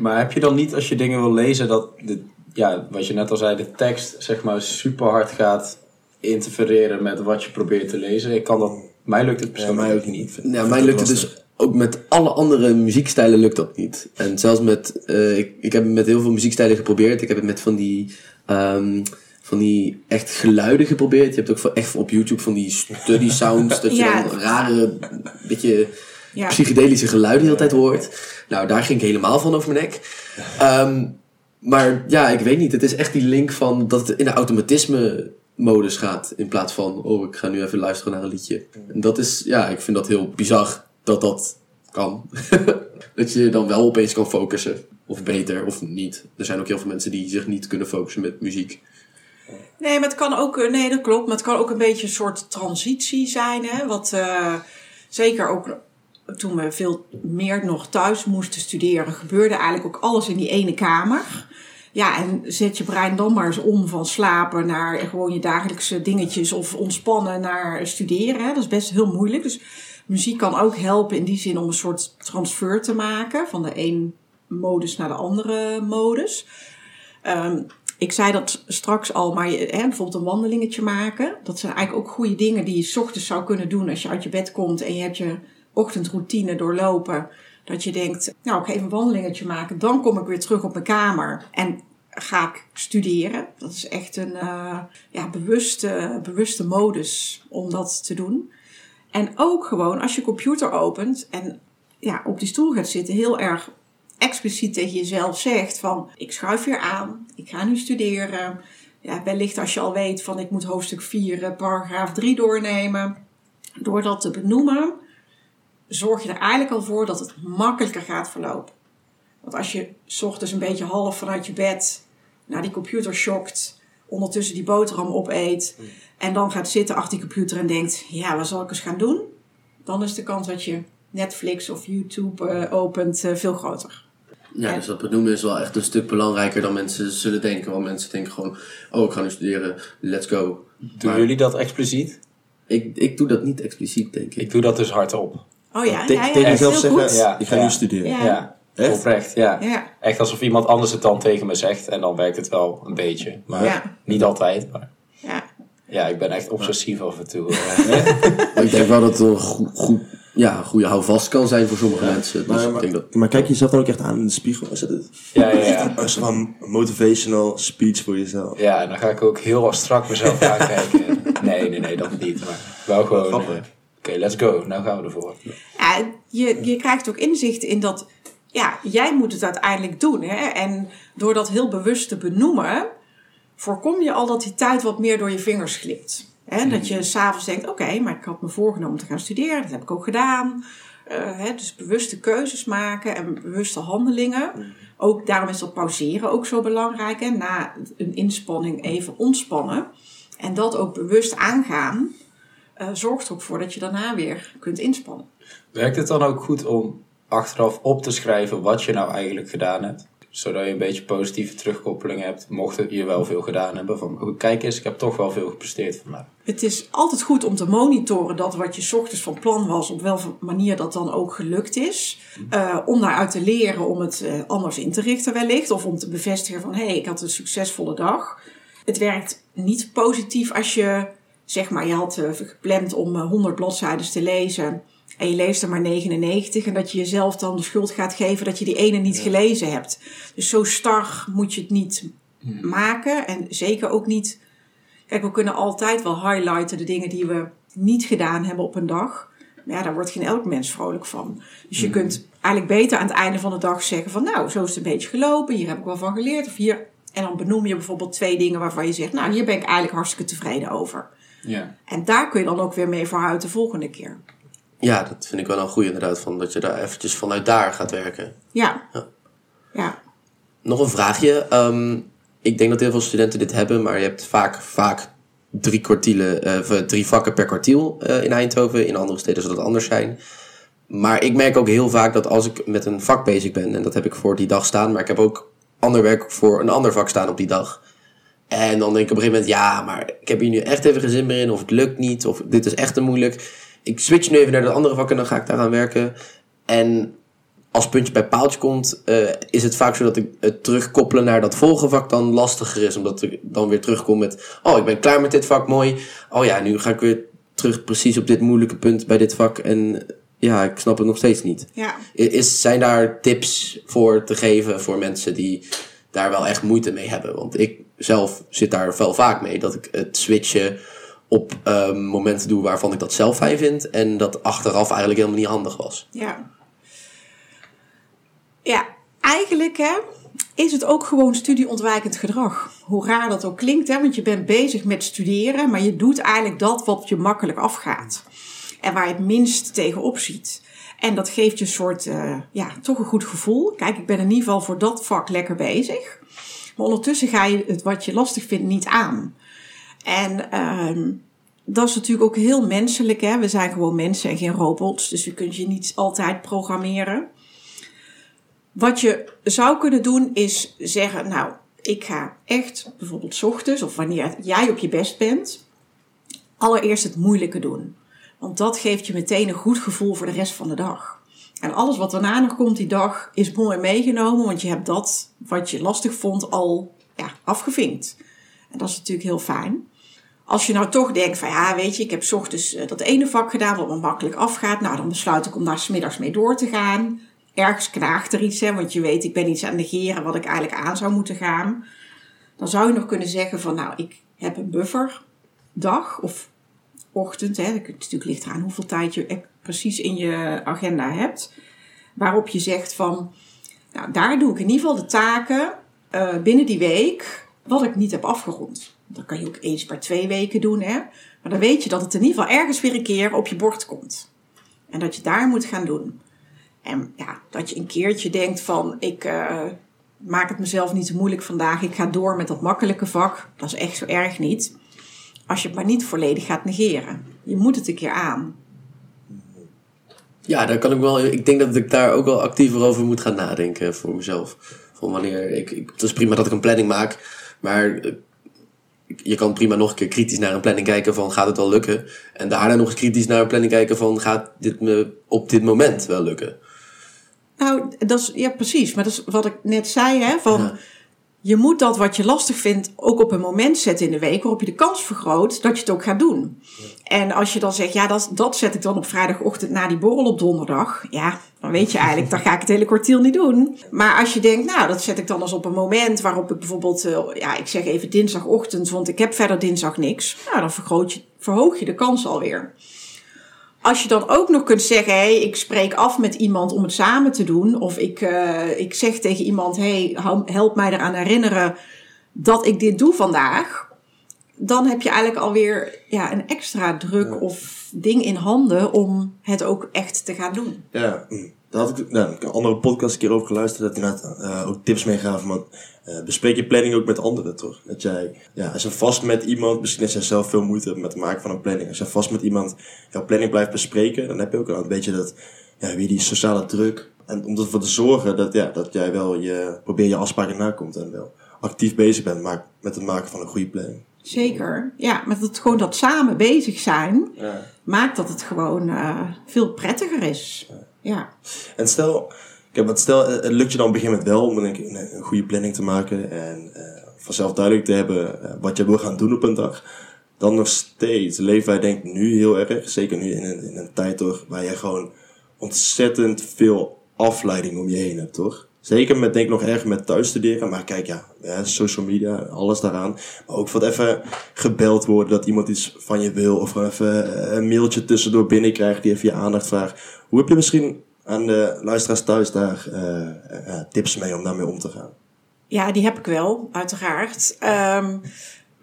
Maar heb je dan niet, als je dingen wil lezen, dat, de, ja, wat je net al zei, de tekst zeg maar super hard gaat interfereren met wat je probeert te lezen? Ik kan dat, mij lukt het Ja, persoonlijk mij ook niet. Ja, mij lukt het dus ook met alle andere muziekstijlen lukt dat niet. En zelfs met, eh, ik, ik heb het met heel veel muziekstijlen geprobeerd. Ik heb het met van die, ehm, van die echt geluiden geprobeerd. Je hebt ook van, echt op YouTube van die study sounds, dat je Ja. dan rare, beetje Ja. psychedelische geluiden de hele tijd hoort. Nou, daar ging ik helemaal van over mijn nek. Ehm, maar ja, ik weet niet. Het is echt die link van dat het in de automatisme modus gaat. In plaats van, oh, ik ga nu even luisteren naar een liedje. En dat is, ja, ik vind dat heel bizar dat dat kan. dat je dan wel opeens kan focussen. Of beter, of niet. Er zijn ook heel veel mensen die zich niet kunnen focussen met muziek. Nee, maar het kan ook, eh, nee, dat klopt. Maar het kan ook een beetje een soort transitie zijn. Hè? Wat eh, zeker ook toen we veel meer nog thuis moesten studeren, gebeurde eigenlijk ook alles in die ene kamer. Ja, en zet je brein dan maar eens om van slapen naar gewoon je dagelijkse dingetjes of ontspannen naar studeren. Dat is best heel moeilijk. Dus muziek kan ook helpen in die zin om een soort transfer te maken van de een modus naar de andere modus. Ehm, ik zei dat straks al, maar hè, bijvoorbeeld een wandelingetje maken. Dat zijn eigenlijk ook goede dingen die je 's ochtends zou kunnen doen als je uit je bed komt en je hebt je ochtendroutine doorlopen. Dat je denkt, nou ik ga even een wandelingetje maken. Dan kom ik weer terug op mijn kamer en ga ik studeren. Dat is echt een eh, ja, bewuste, bewuste modus om dat te doen. En ook gewoon als je computer opent en ja, op die stoel gaat zitten, heel erg expliciet tegen jezelf zegt van ik schuif weer aan, ik ga nu studeren. Ja, wellicht als je al weet van ik moet hoofdstuk 4, eh, paragraaf 3 doornemen. Door dat te benoemen, zorg je er eigenlijk al voor dat het makkelijker gaat verlopen. Want als je 's ochtends een beetje half vanuit je bed naar die computer schokt, ondertussen die boterham opeet en dan gaat zitten achter die computer en denkt, ja, wat zal ik eens gaan doen? Dan is de kans dat je Netflix of YouTube eh, opent eh, veel groter. Ja, dus dat benoemen is wel echt een stuk belangrijker dan mensen zullen denken. Want mensen denken gewoon, oh, ik ga nu studeren, let's go. Doen Maar jullie dat expliciet? ik, ik doe dat niet expliciet, denk ik. Ik doe dat dus hardop. Oh ja, Te- ja, ja, tegen zeggen. Ja. ik ga nu studeren. Ja. Ja, Echt? oprecht, ja. Ja, Echt alsof iemand anders het dan tegen me zegt en dan werkt het wel een beetje. Maar Ja. niet altijd, maar ja. ja, ik ben echt obsessief af en toe. eh. Maar ik denk wel dat het een goed, goed, ja, een goede houvast kan zijn voor sommige mensen. Dus Maar, ik maar, denk dat... maar kijk jezelf dan ook echt aan in de spiegel? Is dat het? ja, ja, ja. Een soort van motivational speech voor jezelf. Ja, en dan ga ik ook heel strak mezelf aankijken. Nee, nee, nee, dat niet. Maar wel gewoon, oké, let's go. Nou gaan we ervoor. Ja, je, je krijgt ook inzicht in dat, ja, jij moet het uiteindelijk doen. Hè? En door dat heel bewust te benoemen, voorkom je al dat die tijd wat meer door je vingers glipt. Hè? Dat je s'avonds denkt, oké, maar ik had me voorgenomen te gaan studeren. Dat heb ik ook gedaan. Eh, hè? Dus bewuste keuzes maken en bewuste handelingen. Ook daarom is dat pauzeren ook zo belangrijk. Hè? Na een inspanning even ontspannen. En dat ook bewust aangaan. Eh, zorgt er ook voor dat je daarna weer kunt inspannen. Werkt het dan ook goed om achteraf op te schrijven wat je nou eigenlijk gedaan hebt? Zodat je een beetje positieve terugkoppeling hebt, mocht je wel veel gedaan hebben. Van, oh, kijk eens, ik heb toch wel veel gepresteerd vandaag. Het is altijd goed om te monitoren dat wat je 's ochtends van plan was, op welke manier dat dan ook gelukt is. Eh, om daaruit te leren om het eh, anders in te richten wellicht. Of om te bevestigen van, hé, hey, ik had een succesvolle dag. Het werkt niet positief als je, zeg maar, je had eh, gepland om eh, 100 bladzijden te lezen. En je leest er maar 99 en dat je jezelf dan de schuld gaat geven dat je die ene niet gelezen hebt. Dus zo star moet je het niet maken en zeker ook niet Kijk, we kunnen altijd wel highlighten de dingen die we niet gedaan hebben op een dag, ja, daar wordt geen elk mens vrolijk van. Dus je kunt eigenlijk beter aan het einde van de dag zeggen van nou, zo is het een beetje gelopen, hier heb ik wel van geleerd. Of hier, en dan benoem je bijvoorbeeld twee dingen waarvan je zegt, nou, hier ben ik eigenlijk hartstikke tevreden over. Ja. En daar kun je dan ook weer mee vooruit de volgende keer. Ja, dat vind ik wel een goede inderdaad. Van dat je daar eventjes vanuit daar gaat werken. Ja. Ja. Ja. Nog een vraagje. Ehm, ik denk dat heel veel studenten dit hebben, maar je hebt vaak, vaak drie, kwartielen, eh, eh, drie vakken per kwartiel eh, in Eindhoven. In andere steden zal dat anders zijn. Maar ik merk ook heel vaak dat als ik met een vak bezig ben, en dat heb ik voor die dag staan, maar ik heb ook ander werk voor een ander vak staan op die dag. En dan denk ik op een gegeven moment, ja, maar ik heb hier nu echt even geen zin meer in, of het lukt niet, of dit is echt te moeilijk. Ik switch nu even naar de andere vak en dan ga ik daaraan werken. En als puntje bij paaltje komt, eh, is het vaak zo dat ik het terugkoppelen naar dat volgende vak dan lastiger is. Omdat ik dan weer terugkom met, oh, ik ben klaar met dit vak, mooi. Oh ja, nu ga ik weer terug precies op dit moeilijke punt bij dit vak. En ja, ik snap het nog steeds niet. Ja. Is, zijn daar tips voor te geven voor mensen die daar wel echt moeite mee hebben? Want ik zelf zit daar wel vaak mee. Dat ik het switchen op ehm, momenten doe waarvan ik dat zelf fijn vind. En dat achteraf eigenlijk helemaal niet handig was. Ja. Ja, eigenlijk hè, is het ook gewoon studieontwijkend gedrag. Hoe raar dat ook klinkt, hè, want je bent bezig met studeren, maar je doet eigenlijk dat wat je makkelijk afgaat. En waar je het minst tegenop ziet. En dat geeft je een soort, eh, ja, toch een goed gevoel. Kijk, ik ben in ieder geval voor dat vak lekker bezig. Maar ondertussen ga je het wat je lastig vindt niet aan. En ehm, dat is natuurlijk ook heel menselijk. Hè? We zijn gewoon mensen en geen robots. Dus je kunt je niet altijd programmeren. Wat je zou kunnen doen is zeggen, nou, ik ga echt bijvoorbeeld ochtends of wanneer jij op je best bent, allereerst het moeilijke doen. Want dat geeft je meteen een goed gevoel voor de rest van de dag. En alles wat daarna nog komt die dag is mooi meegenomen, want je hebt dat wat je lastig vond al ja, afgevinkt. En dat is natuurlijk heel fijn. Als je nou toch denkt van ja, weet je, ik heb ochtends eh, dat ene vak gedaan wat me makkelijk afgaat. Nou, dan besluit ik om daar 's middags mee door te gaan. Ergens knaagt er iets, hè, want je weet, ik ben iets aan negeren wat ik eigenlijk aan zou moeten gaan. Dan zou je nog kunnen zeggen van nou, ik heb een bufferdag of ochtend. Hè, het natuurlijk ligt eraan hoeveel tijd je precies in je agenda hebt. Waarop je zegt van, nou, daar doe ik in ieder geval de taken eh, binnen die week wat ik niet heb afgerond. Dat kan je ook eens per twee weken doen, hè. Maar dan weet je dat het in ieder geval ergens weer een keer op je bord komt. En dat je daar moet gaan doen. En ja, dat je een keertje denkt van, ik eh, maak het mezelf niet te moeilijk vandaag. Ik ga door met dat makkelijke vak. Dat is echt zo erg niet. Als je het maar niet volledig gaat negeren. Je moet het een keer aan. Ja, daar kan ik wel. Ik denk dat ik daar ook wel actiever over moet gaan nadenken voor mezelf. Van wanneer ik, ik. Het is prima dat ik een planning maak, maar eh, je kan prima nog een keer kritisch naar een planning kijken van gaat het wel lukken? En daarna nog eens kritisch naar een planning kijken van gaat dit me op dit moment wel lukken? Nou, dat is, ja precies. Maar dat is wat ik net zei, hè. Van, Ja. Je moet dat wat je lastig vindt ook op een moment zetten in de week waarop je de kans vergroot dat je het ook gaat doen. En als je dan zegt, ja, dat, dat zet ik dan op vrijdagochtend na die borrel op donderdag. Ja, dan weet je eigenlijk, dan ga ik het hele kwartiel niet doen. Maar als je denkt, nou, dat zet ik dan eens op een moment waarop ik bijvoorbeeld, eh, ja, ik zeg even dinsdagochtend, want ik heb verder dinsdag niks. Nou, dan vergroot je, verhoog je de kans alweer. Als je dan ook nog kunt zeggen, hey, ik spreek af met iemand om het samen te doen. Of ik, uh, ik zeg tegen iemand, hey, help mij eraan herinneren dat ik dit doe vandaag. Dan heb je eigenlijk alweer ja, een extra druk ja. of ding in handen om het ook echt te gaan doen. Ja, daar had ik nou, een andere podcast een keer over geluisterd. Dat inderdaad uh, ook tips meegaven. Maar uh, bespreek je planning ook met anderen, toch? Dat jij, ja, als je vast met iemand, misschien als jij zelf veel moeite hebt met het maken van een planning. Als je vast met iemand jouw planning blijft bespreken, dan heb je ook al een beetje dat, ja, weer die sociale druk. En om ervoor te zorgen dat, ja, dat jij wel je, probeer je afspraken nakomt en wel actief bezig bent maak, met het maken van een goede planning. Zeker, ja, met het gewoon dat samen bezig zijn, ja. maakt dat het gewoon uh, veel prettiger is. Ja. ja. En stel, Kijk, want stel, het lukt je dan op een gegeven moment wel om een, een, goede planning te maken en uh, vanzelf duidelijk te hebben uh, wat je wil gaan doen op een dag. Dan nog steeds leven wij denk ik nu heel erg, zeker nu in een, in een tijd toch, waar je gewoon ontzettend veel afleiding om je heen hebt, toch? Zeker met, denk ik nog erg met thuisstuderen. Maar kijk, ja, social media, alles daaraan. Maar ook wat even gebeld worden dat iemand iets van je wil. Of even eh, een mailtje tussendoor binnenkrijgt die even je aandacht vraagt. Hoe heb je misschien aan de luisteraars thuis daar uh, uh, tips mee om daarmee om te gaan? Ja, die heb ik wel, uiteraard. Um,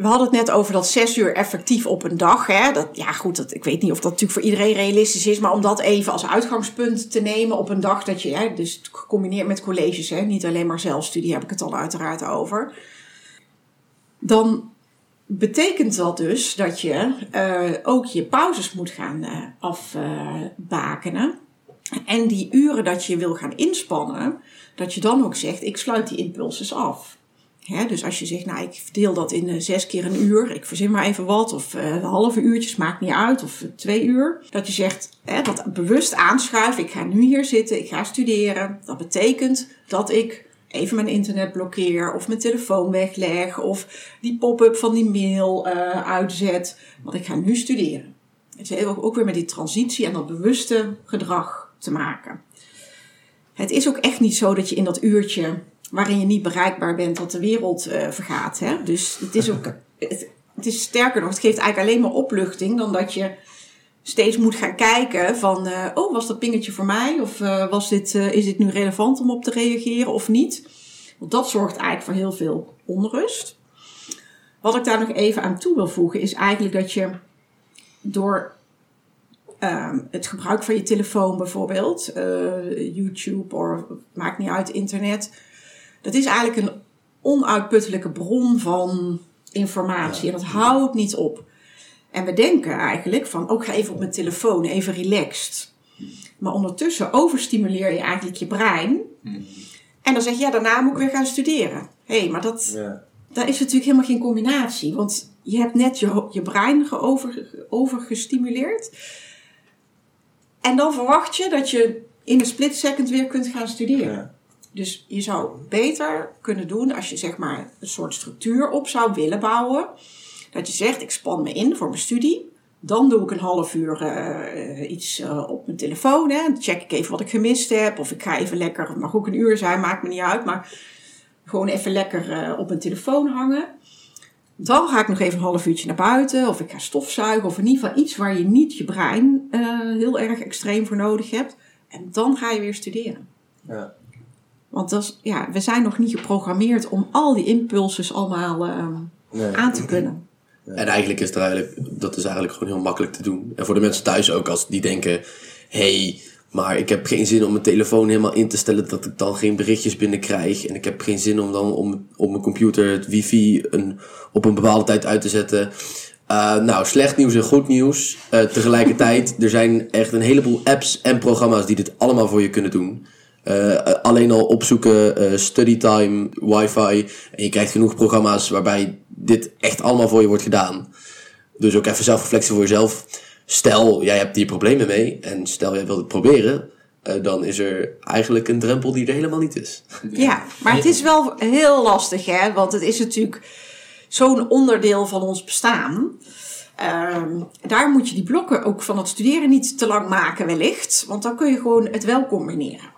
we hadden het net over dat zes uur effectief op een dag. Hè? Dat, ja, goed, dat, ik weet niet of dat natuurlijk voor iedereen realistisch is. Maar om dat even als uitgangspunt te nemen op een dag dat je, hè, dus gecombineerd met colleges, hè, niet alleen maar zelfstudie, heb ik het dan uiteraard over. Dan betekent dat dus dat je uh, ook je pauzes moet gaan uh, afbakenen. En die uren dat je wil gaan inspannen, dat je dan ook zegt: ik sluit die impulses af dus als je zegt, nou ik verdeel dat in uh, zes keer een uur, ik verzin maar even wat, of uh, halve uurtjes, maakt niet uit, of uh, twee uur. Dat je zegt, hè, dat bewust aanschuiven, ik ga nu hier zitten, ik ga studeren. Dat betekent dat ik even mijn internet blokkeer, of mijn telefoon wegleg, of die pop-up van die mail uitzet. Want ik ga nu studeren. Het heeft ook weer met die transitie en dat bewuste gedrag te maken. Het is ook echt niet zo dat je in dat uurtje waarin je niet bereikbaar bent, dat de wereld uh, vergaat. Hè? Dus het is ook, het, is sterker nog, het geeft eigenlijk alleen maar opluchting dan dat je steeds moet gaan kijken van, uh, oh, was dat pingetje voor mij? Of uh, was dit, is dit nu relevant om op te reageren of niet? Want dat zorgt eigenlijk voor heel veel onrust. Wat ik daar nog even aan toe wil voegen is eigenlijk dat je door uh, het gebruik van je telefoon bijvoorbeeld, YouTube of maakt niet uit, internet, dat is eigenlijk een onuitputtelijke bron van informatie. En dat houdt niet op. En we denken eigenlijk van, ook oh, ga even op mijn telefoon, even relaxed. Maar ondertussen overstimuleer je eigenlijk je brein. En dan zeg je, ja, daarna moet ik weer gaan studeren. Hé, hey, maar dat, ja. daar is natuurlijk helemaal geen combinatie. Want je hebt net je, je brein geover, overgestimuleerd. En dan verwacht je dat je in een split second weer kunt gaan studeren. Ja. Dus je zou beter kunnen doen als je zeg maar een soort structuur op zou willen bouwen. Dat je zegt, ik span me in voor mijn studie. Dan doe ik een half uur uh, iets uh, op mijn telefoon. Hè. Dan check ik even wat ik gemist heb. Of ik ga even lekker, het mag ook een uur zijn, maakt me niet uit. Maar gewoon even lekker uh, op mijn telefoon hangen. Dan ga ik nog even een half uurtje naar buiten. Of ik ga stofzuigen. Of in ieder geval iets waar je niet je brein heel erg extreem voor nodig hebt. En dan ga je weer studeren. Ja. Want dat is, ja, we zijn nog niet geprogrammeerd om al die impulses allemaal uh, nee. aan te kunnen. En eigenlijk is, het eigenlijk, dat is eigenlijk gewoon heel makkelijk te doen. En voor de mensen thuis ook, als die denken: hey, maar ik heb geen zin om mijn telefoon helemaal in te stellen dat ik dan geen berichtjes binnenkrijg. En ik heb geen zin om dan om, op mijn computer het wifi een, op een bepaalde tijd uit te zetten. Uh, nou, slecht nieuws en goed nieuws. Uh, tegelijkertijd, er zijn echt een heleboel apps en programma's die dit allemaal voor je kunnen doen. Uh, alleen al opzoeken, studytime, wifi. En je krijgt genoeg programma's waarbij dit echt allemaal voor je wordt gedaan. Dus ook even zelfreflectie voor jezelf. Stel, jij hebt hier problemen mee. En stel, jij wilt het proberen. Uh, dan is er eigenlijk een drempel die er helemaal niet is. Ja, maar het is wel heel lastig, hè? Want het is natuurlijk zo'n onderdeel van ons bestaan. Uh, daar moet je die blokken ook van het studeren niet te lang maken, wellicht. Want dan kun je gewoon het wel combineren.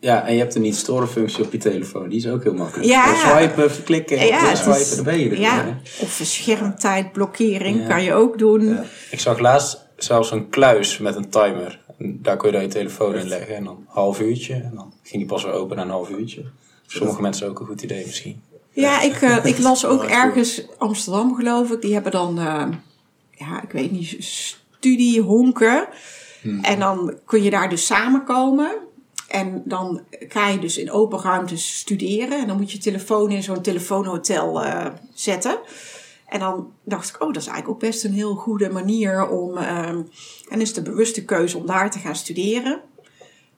Ja, en je hebt een niet-storen-functie op je telefoon. Die is ook heel makkelijk. Ja. swipen, even klikken, ja, swipen, dan ben je er. Ja. Of schermtijdblokkering kan je ook doen. Ja. Ik zag laatst zelfs een kluis met een timer. En daar kun je dan je telefoon in leggen. En dan een half uurtje. En dan ging die pas weer open na een half uurtje. Sommige mensen ook een goed idee misschien. Ja, ik, uh, ik las ook ergens Amsterdam geloof ik. Die hebben dan, uh, ja, ik weet niet, studiehonken. Hmm. En dan kun je daar dus samenkomen. En dan ga je dus in open ruimtes studeren. En dan moet je telefoon in zo'n telefoonhotel uh, zetten. En dan dacht ik, oh, dat is eigenlijk ook best een heel goede manier om. Uh, en is de bewuste keuze om daar te gaan studeren.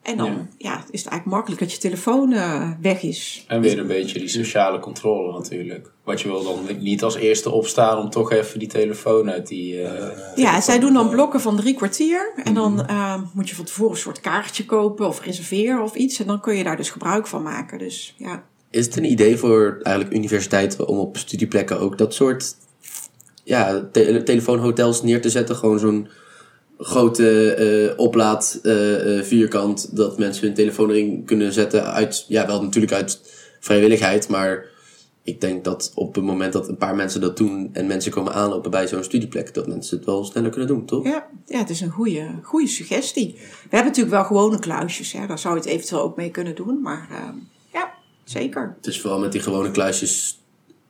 En dan ja. is het eigenlijk makkelijk dat je telefoon uh, weg is. En weer een beetje die sociale controle natuurlijk. Want je wil dan niet als eerste opstaan om toch even die telefoon uit die... Uh, ja, zij doen dan blokken van drie kwartier. En dan uh, moet je van tevoren een soort kaartje kopen of reserveren of iets. En dan kun je daar dus gebruik van maken. Dus, ja. Is het een idee voor eigenlijk universiteiten om op studieplekken ook dat soort ja, te telefoonhotels neer te zetten? Gewoon zo'n grote eh oplaad eh, eh, vierkant dat mensen hun telefoon erin kunnen zetten uit, ja wel natuurlijk uit vrijwilligheid, maar ik denk dat op het moment dat een paar mensen dat doen en mensen komen aanlopen bij zo'n studieplek, dat mensen het wel sneller kunnen doen, toch? Ja, ja het is een goede, goede suggestie. We hebben natuurlijk wel gewone kluisjes, hè. daar zou je het eventueel ook mee kunnen doen. Maar ja, zeker. Het is vooral met die gewone kluisjes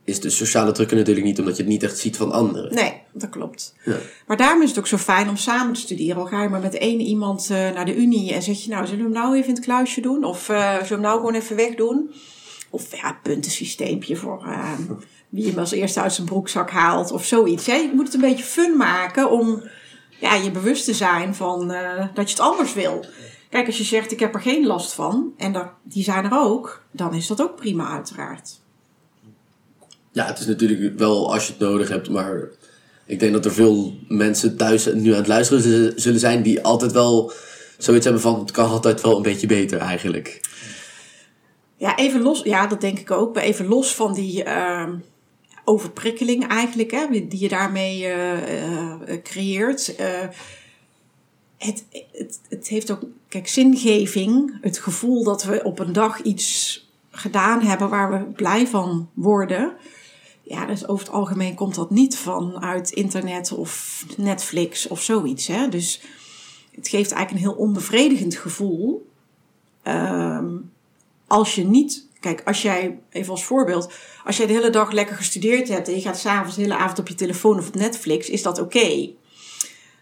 is de sociale druk er natuurlijk niet, omdat je het niet echt ziet van anderen. Nee, dat klopt. Ja. Maar daarom is het ook zo fijn om samen te studeren. Al ga je maar met één iemand eh, naar de unie en zeg je nou, zullen we hem nou even in het kluisje doen? Of eh, zullen we hem nou gewoon even wegdoen? Of ja, puntensysteempje voor eh, wie hem als eerste uit zijn broekzak haalt of zoiets. Hè? Je moet het een beetje fun maken om ja, je bewust te zijn van dat je het anders wil. Kijk, als je zegt ik heb er geen last van en dat, die zijn er ook, dan is dat ook prima uiteraard. Ja, het is natuurlijk wel als je het nodig hebt, maar ik denk dat er veel mensen thuis nu aan het luisteren zullen zijn die altijd wel zoiets hebben van het kan altijd wel een beetje beter eigenlijk. Ja, even los. Ja, dat denk ik ook. Even los van die ehm, overprikkeling eigenlijk, hè, die je daarmee eh, eh, creëert. Eh, het, het, het heeft ook, kijk, zingeving. Het gevoel dat we op een dag iets gedaan hebben waar we blij van worden. Ja, dus over het algemeen komt dat niet vanuit internet of Netflix of zoiets. Hè? Dus het geeft eigenlijk een heel onbevredigend gevoel. Ehm, als je niet, kijk, als jij, even als voorbeeld, als jij de hele dag lekker gestudeerd hebt en je gaat s'avonds de hele avond op je telefoon of op Netflix, is dat oké.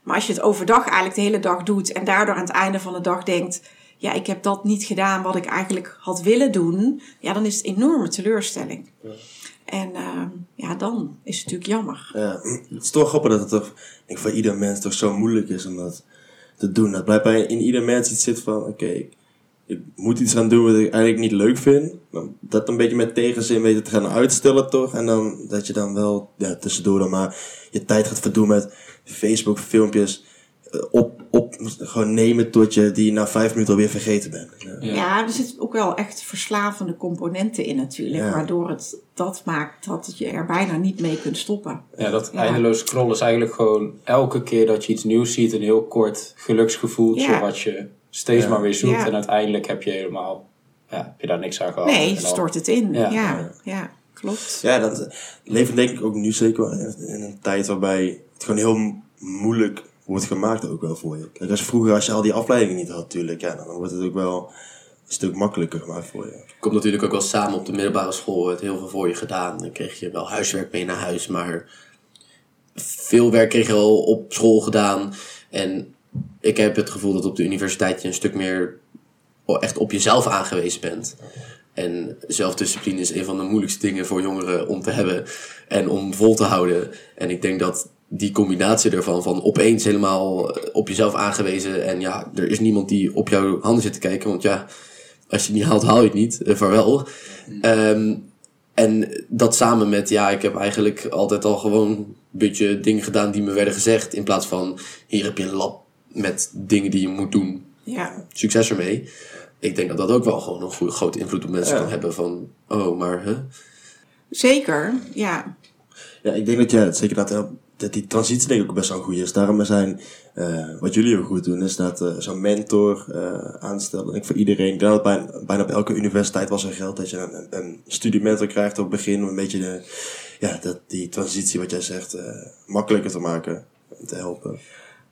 Maar als je het overdag eigenlijk de hele dag doet en daardoor aan het einde van de dag denkt, ja, ik heb dat niet gedaan wat ik eigenlijk had willen doen, ja, dan is het een enorme teleurstelling. En ehm, ja, dan is het natuurlijk jammer. Ja, het is toch grappig dat het toch, voor ieder mens toch zo moeilijk is om dat te doen. Dat blijkbaar in ieder mens iets zit van, oké, ik, moet iets gaan doen wat ik eigenlijk niet leuk vind. Dat een beetje met tegenzin weten te gaan uitstellen toch. En dan dat je dan wel ja, tussendoor dan maar je tijd gaat verdoen met Facebook filmpjes. eh, Op, op, gewoon nemen tot je die na vijf minuten alweer vergeten bent. Ja. Er zitten ook wel echt verslavende componenten in natuurlijk. Ja. Waardoor het dat maakt dat je er bijna niet mee kunt stoppen. Ja, dat Ja. eindeloos scrollen is eigenlijk gewoon elke keer dat je iets nieuws ziet, een heel kort geluksgevoeltje Ja. wat je steeds Ja. maar weer zoekt. Ja. En uiteindelijk heb je helemaal, ja, heb je daar niks aan gehad. Nee, dan- stort het in. Ja. Ja, ja, klopt. Ja, dat leven denk ik ook nu zeker in, een tijd waarbij het gewoon heel moeilijk wordt gemaakt ook wel voor je. Kijk, als vroeger, als je al die afleidingen niet had natuurlijk, ja, dan wordt het ook wel een stuk makkelijker gemaakt voor je. Komt natuurlijk ook wel samen op de middelbare school, werd heel veel voor je gedaan. Dan kreeg je wel huiswerk mee naar huis, maar veel werk kreeg je al op school gedaan. En ik heb het gevoel dat op de universiteit je een stuk meer echt op jezelf aangewezen bent. En zelfdiscipline is een van de moeilijkste dingen voor jongeren om te hebben en om vol te houden. En ik denk dat die combinatie ervan, van opeens helemaal op jezelf aangewezen en ja, er is niemand die op jouw handen zit te kijken, want ja, als je het niet haalt, haal je het niet. Uh, vaarwel. Ehm, en dat samen met, ja, ik heb eigenlijk altijd al gewoon een beetje dingen gedaan die me werden gezegd. In plaats van, hier heb je een lab met dingen die je moet doen. Ja, Succes ermee. Ik denk dat dat ook wel gewoon een goede, grote invloed op mensen Ja. kan hebben. Van, oh, maar hè? zeker. Ja, Ja, ik denk dat ja, zeker dat, eh, dat die transitie denk ik ook best wel goed is. Daarom zijn, eh, wat jullie ook goed doen, is dat eh, zo'n mentor eh aanstellen. Ik voor iedereen, bijna, bijna op elke universiteit was er geld dat je een, een studiementor krijgt op het begin. Om een beetje de, ja, dat, die transitie, wat jij zegt, makkelijker te maken. en Te helpen.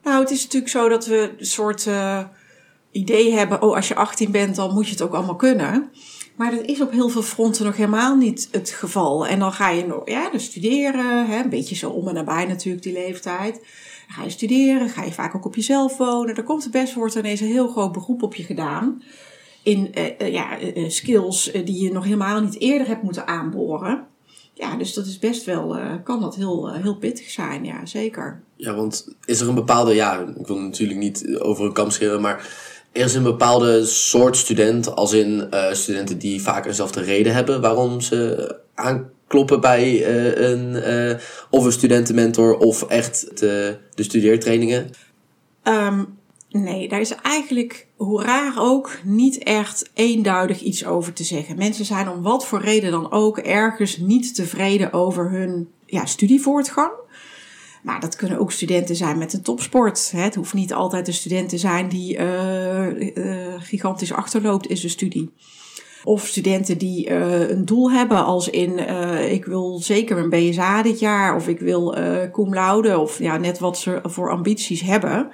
nou, het is natuurlijk zo dat we een soort idee hebben. Oh, als je 18 bent, dan moet je het ook allemaal kunnen. Maar dat is op heel veel fronten nog helemaal niet het geval. En dan ga je nog, ja, dan studeren, hè, een beetje zo om en nabij natuurlijk die leeftijd. Dan ga je studeren, ga je vaak ook op jezelf wonen. Er komt er best, wordt ineens een heel groot beroep op je gedaan. In eh, eh, ja, eh, skills die je nog helemaal niet eerder hebt moeten aanboren. Ja, dus dat is best wel, kan dat heel, heel pittig zijn, ja, zeker. Ja, want is er een bepaalde, ja, ik wil natuurlijk niet over een kam scheren, maar er is een bepaalde soort student, als in eh, studenten die vaak eenzelfde reden hebben waarom ze aankloppen bij eh, een, eh, of een studentenmentor of echt de, de studeertrainingen. Ehm, nee, daar is eigenlijk, hoe raar ook, niet echt eenduidig iets over te zeggen. Mensen zijn om wat voor reden dan ook ergens niet tevreden over hun ja, studievoortgang. Maar dat kunnen ook studenten zijn met een topsport. Het hoeft niet altijd een student te zijn die uh, gigantisch achterloopt in zijn studie. Of studenten die uh, een doel hebben als in ik wil zeker een BSA dit jaar of ik wil uh, cum laude of ja, net wat ze voor ambities hebben.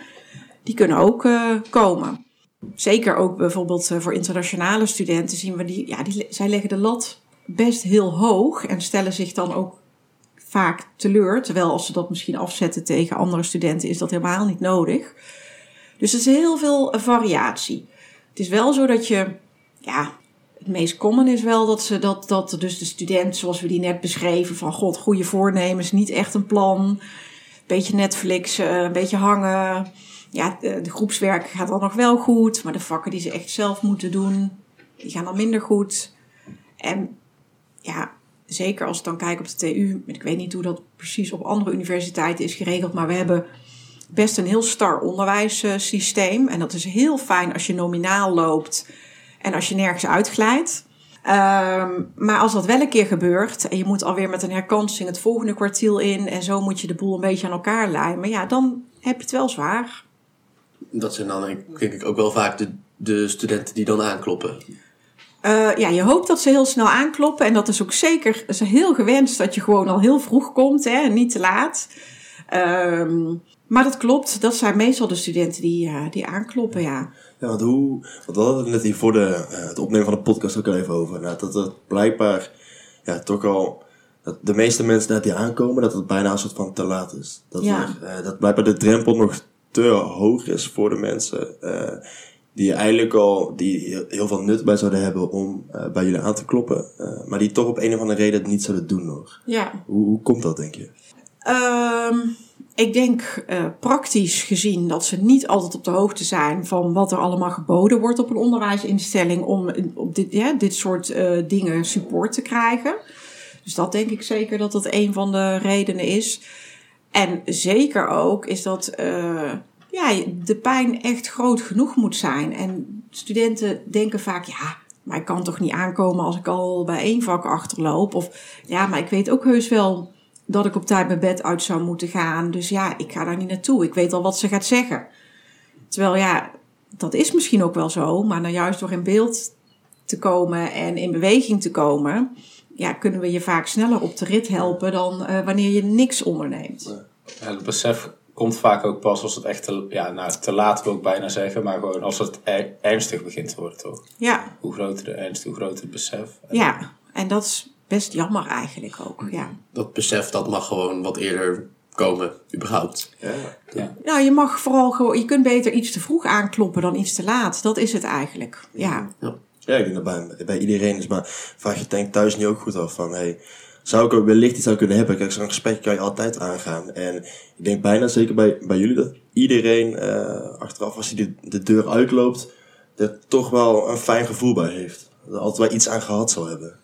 Die kunnen ook komen. Zeker ook bijvoorbeeld voor internationale studenten zien we die, ja, die, zij leggen de lat best heel hoog en stellen zich dan ook vaak teleur. Terwijl als ze dat misschien afzetten tegen andere studenten is dat helemaal niet nodig. Dus er is heel veel variatie. Het is wel zo dat je, ja, het meest common is wel dat ze dat, dat dus de student, zoals we die net beschreven, van god, goede voornemens, niet echt een plan, beetje Netflix, een beetje hangen. Ja, de, de groepswerk gaat dan nog wel goed, maar de vakken die ze echt zelf moeten doen, die gaan dan minder goed. En ja, zeker als ik dan kijk op de TU, ik weet niet hoe dat precies op andere universiteiten is geregeld, maar we hebben best een heel star onderwijssysteem. En dat is heel fijn als je nominaal loopt en als je nergens uitglijdt. Um, maar als dat wel een keer gebeurt en je moet alweer met een herkansing het volgende kwartiel in en zo moet je de boel een beetje aan elkaar lijmen, ja, dan heb je het wel zwaar. Dat zijn dan denk ik ook wel vaak de, de studenten die dan aankloppen. Uh, ja, je hoopt dat ze heel snel aankloppen. En dat is ook zeker is heel gewenst dat je gewoon al heel vroeg komt hè, en niet te laat. Um, maar dat klopt, dat zijn meestal de studenten die, uh, die aankloppen, ja. Ja, want hoe, want we hadden het net hier voor de, uh, het opnemen van de podcast ook al even over. Nou, dat het blijkbaar ja, toch al, dat de meeste mensen net die aankomen, dat het bijna een soort van te laat is. Dat, ja. er, dat blijkbaar de drempel nog te hoog is voor de mensen die eigenlijk al die heel veel nut bij zouden hebben om uh, bij jullie aan te kloppen, uh, maar die toch op een of andere reden het niet zouden doen nog. Ja. Hoe, hoe komt dat, denk je? Um, ik denk uh, praktisch gezien dat ze niet altijd op de hoogte zijn van wat er allemaal geboden wordt op een onderwijsinstelling om op dit, ja, dit soort dingen support te krijgen. Dus dat denk ik zeker dat dat een van de redenen is. En zeker ook is dat ja, de pijn echt groot genoeg moet zijn. En studenten denken vaak, ja, maar ik kan toch niet aankomen als ik al bij één vak achterloop. Of ja, maar ik weet ook heus wel dat ik op tijd mijn bed uit zou moeten gaan. Dus ja, ik ga daar niet naartoe. Ik weet al wat ze gaat zeggen. Terwijl ja, dat is misschien ook wel zo. Maar nou juist door in beeld te komen en in beweging te komen... Ja, kunnen we je vaak sneller op de rit helpen dan uh, wanneer je niks onderneemt. Het besef komt vaak ook pas als het echt te, ja, nou, te laat wil ik bijna zeggen, maar gewoon als het er, ernstig begint te worden, toch? Ja. Hoe groter de ernst, hoe groter het besef. Ja, en dat is best jammer eigenlijk ook, ja. Dat besef, dat mag gewoon wat eerder komen, überhaupt. Ja. Ja. Nou, je mag vooral gewoon, je kunt beter iets te vroeg aankloppen dan iets te laat. Dat is het eigenlijk, ja. Ja. Ja, ik denk dat bij, bij iedereen is, maar vraag je denk thuis niet ook goed af van, hey, zou ik ook wellicht iets kunnen hebben. Kijk, zo'n gesprek kan je altijd aangaan. En ik denk bijna zeker bij, bij jullie dat iedereen uh, achteraf als hij de, de deur uitloopt, er toch wel een fijn gevoel bij heeft. Dat er altijd wel iets aan gehad zal hebben.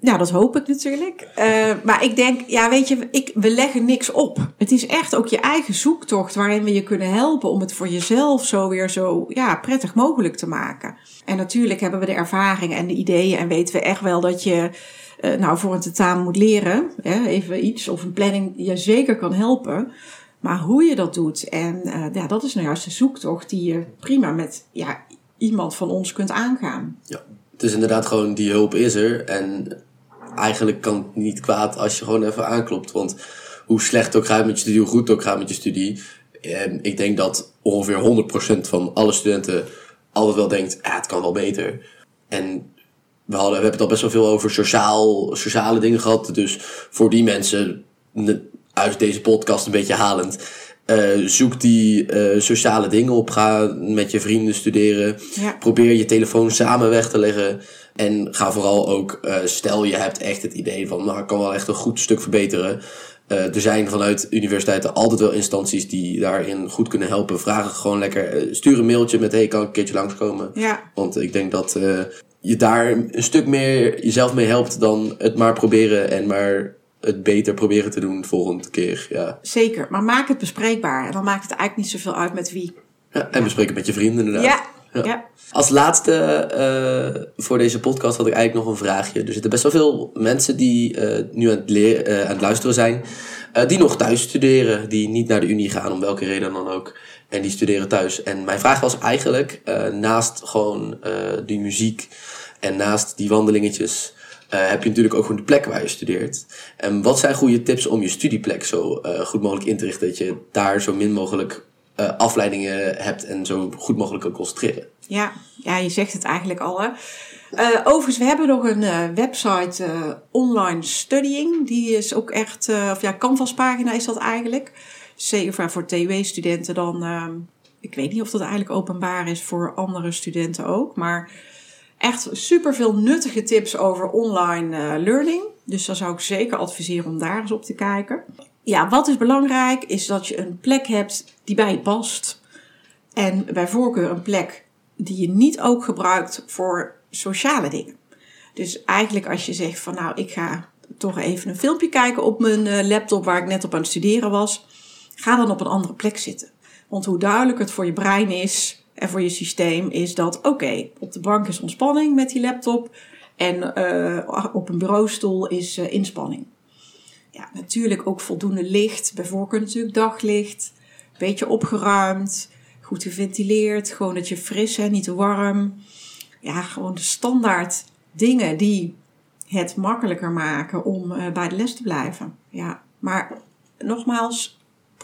Ja, dat hoop ik natuurlijk. Uh, maar ik denk, ja, weet je, ik, we leggen niks op. Het is echt ook je eigen zoektocht waarin we je kunnen helpen om het voor jezelf zo weer zo ja, prettig mogelijk te maken. En natuurlijk hebben we de ervaring en de ideeën en weten we echt wel dat je uh, nou voor een tentamen moet leren, hè, even iets, of een planning je zeker kan helpen. Maar hoe je dat doet, en uh, ja, dat is nou juist de zoektocht die je prima met ja, iemand van ons kunt aangaan. Ja, het is inderdaad gewoon, die hulp is er. En eigenlijk kan het niet kwaad als je gewoon even aanklopt. Want hoe slecht ook gaat met je studie, hoe goed ook gaat met je studie. En ik denk dat ongeveer 100% van alle studenten altijd wel denkt, ah, het kan wel beter. En we, hadden, we hebben het al best wel veel over sociaal, sociale dingen gehad. Dus voor die mensen, uit deze podcast een beetje halend. Uh, zoek die uh, sociale dingen op. Ga met je vrienden studeren. Ja. Probeer je telefoon samen weg te leggen. En ga vooral ook, uh, stel je hebt echt het idee van, nou, ik kan wel echt een goed stuk verbeteren. er zijn vanuit universiteiten altijd wel instanties die daarin goed kunnen helpen. Vraag gewoon lekker, stuur een mailtje met, hey, kan ik een keertje langskomen? Ja. Want ik denk dat je daar een stuk meer jezelf mee helpt dan het maar proberen en maar het beter proberen te doen de volgende keer. Ja. Zeker, maar maak het bespreekbaar. En dan maakt het eigenlijk niet zoveel uit met wie. Ja, en bespreek het met je vrienden inderdaad. Ja, Ja. Als laatste eh, voor deze podcast had ik eigenlijk nog een vraagje. Er zitten best wel veel mensen die eh, nu aan het, leren, eh, aan het luisteren zijn. die nog thuis studeren. Die niet naar de unie gaan, om welke reden dan ook. En die studeren thuis. En mijn vraag was eigenlijk, eh, naast gewoon eh, die muziek en naast die wandelingetjes... eh, heb je natuurlijk ook gewoon de plek waar je studeert. En wat zijn goede tips om je studieplek zo goed mogelijk in te richten... dat je daar zo min mogelijk afleidingen hebt en zo goed mogelijk kan concentreren? Ja, ja, je zegt het eigenlijk al. Hè. Eh, overigens, we hebben nog een website online studying. Die is ook echt, of ja, Canvas-pagina is dat eigenlijk. Voor TW-studenten dan. ehm, ik weet niet of dat eigenlijk openbaar is voor andere studenten ook. Maar echt superveel nuttige tips over online eh, learning. Dus dan zou ik zeker adviseren om daar eens op te kijken. Ja, wat is belangrijk is dat je een plek hebt die bij je past. En bij voorkeur een plek die je niet ook gebruikt voor sociale dingen. Dus eigenlijk als je zegt van nou, ik ga toch even een filmpje kijken op mijn eh, laptop waar ik net op aan het studeren was. Ga dan op een andere plek zitten. Want hoe duidelijk het voor je brein is en voor je systeem is dat oké, op de bank is ontspanning met die laptop. En eh, op een bureaustoel is eh, inspanning. Ja, natuurlijk ook voldoende licht. Bij voorkeur natuurlijk daglicht. Beetje opgeruimd. Goed geventileerd. Gewoon dat je fris en niet te warm. Ja, gewoon de standaard dingen die het makkelijker maken om eh, bij de les te blijven. Ja, maar nogmaals,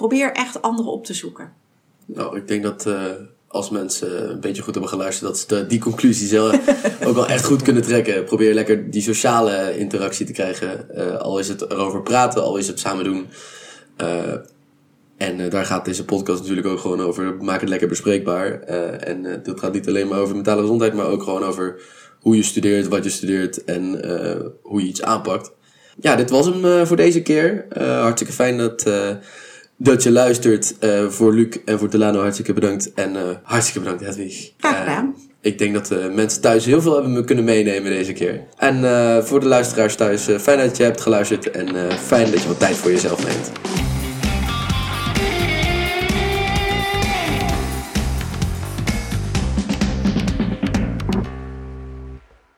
probeer echt anderen op te zoeken. Nou, ik denk dat eh, als mensen een beetje goed hebben geluisterd, dat ze de- die conclusie zelf ook wel echt goed kunnen trekken. Probeer lekker die sociale interactie te krijgen. Eh, al is het erover praten, al is het samen doen. Eh, en daar gaat deze podcast natuurlijk ook gewoon over. Maak het lekker bespreekbaar. En dat gaat niet alleen maar over mentale gezondheid, maar ook gewoon over hoe je studeert, wat je studeert en hoe je iets aanpakt. Ja, dit was hem voor deze keer. Hartstikke fijn dat, dat je luistert. Eh, voor Luc en voor Delano hartstikke bedankt. En eh, hartstikke bedankt Hedwig. Graag gedaan. Eh, ik denk dat de mensen thuis heel veel hebben me kunnen meenemen deze keer. En voor de luisteraars thuis, fijn dat je hebt geluisterd. En fijn dat je wat tijd voor jezelf neemt.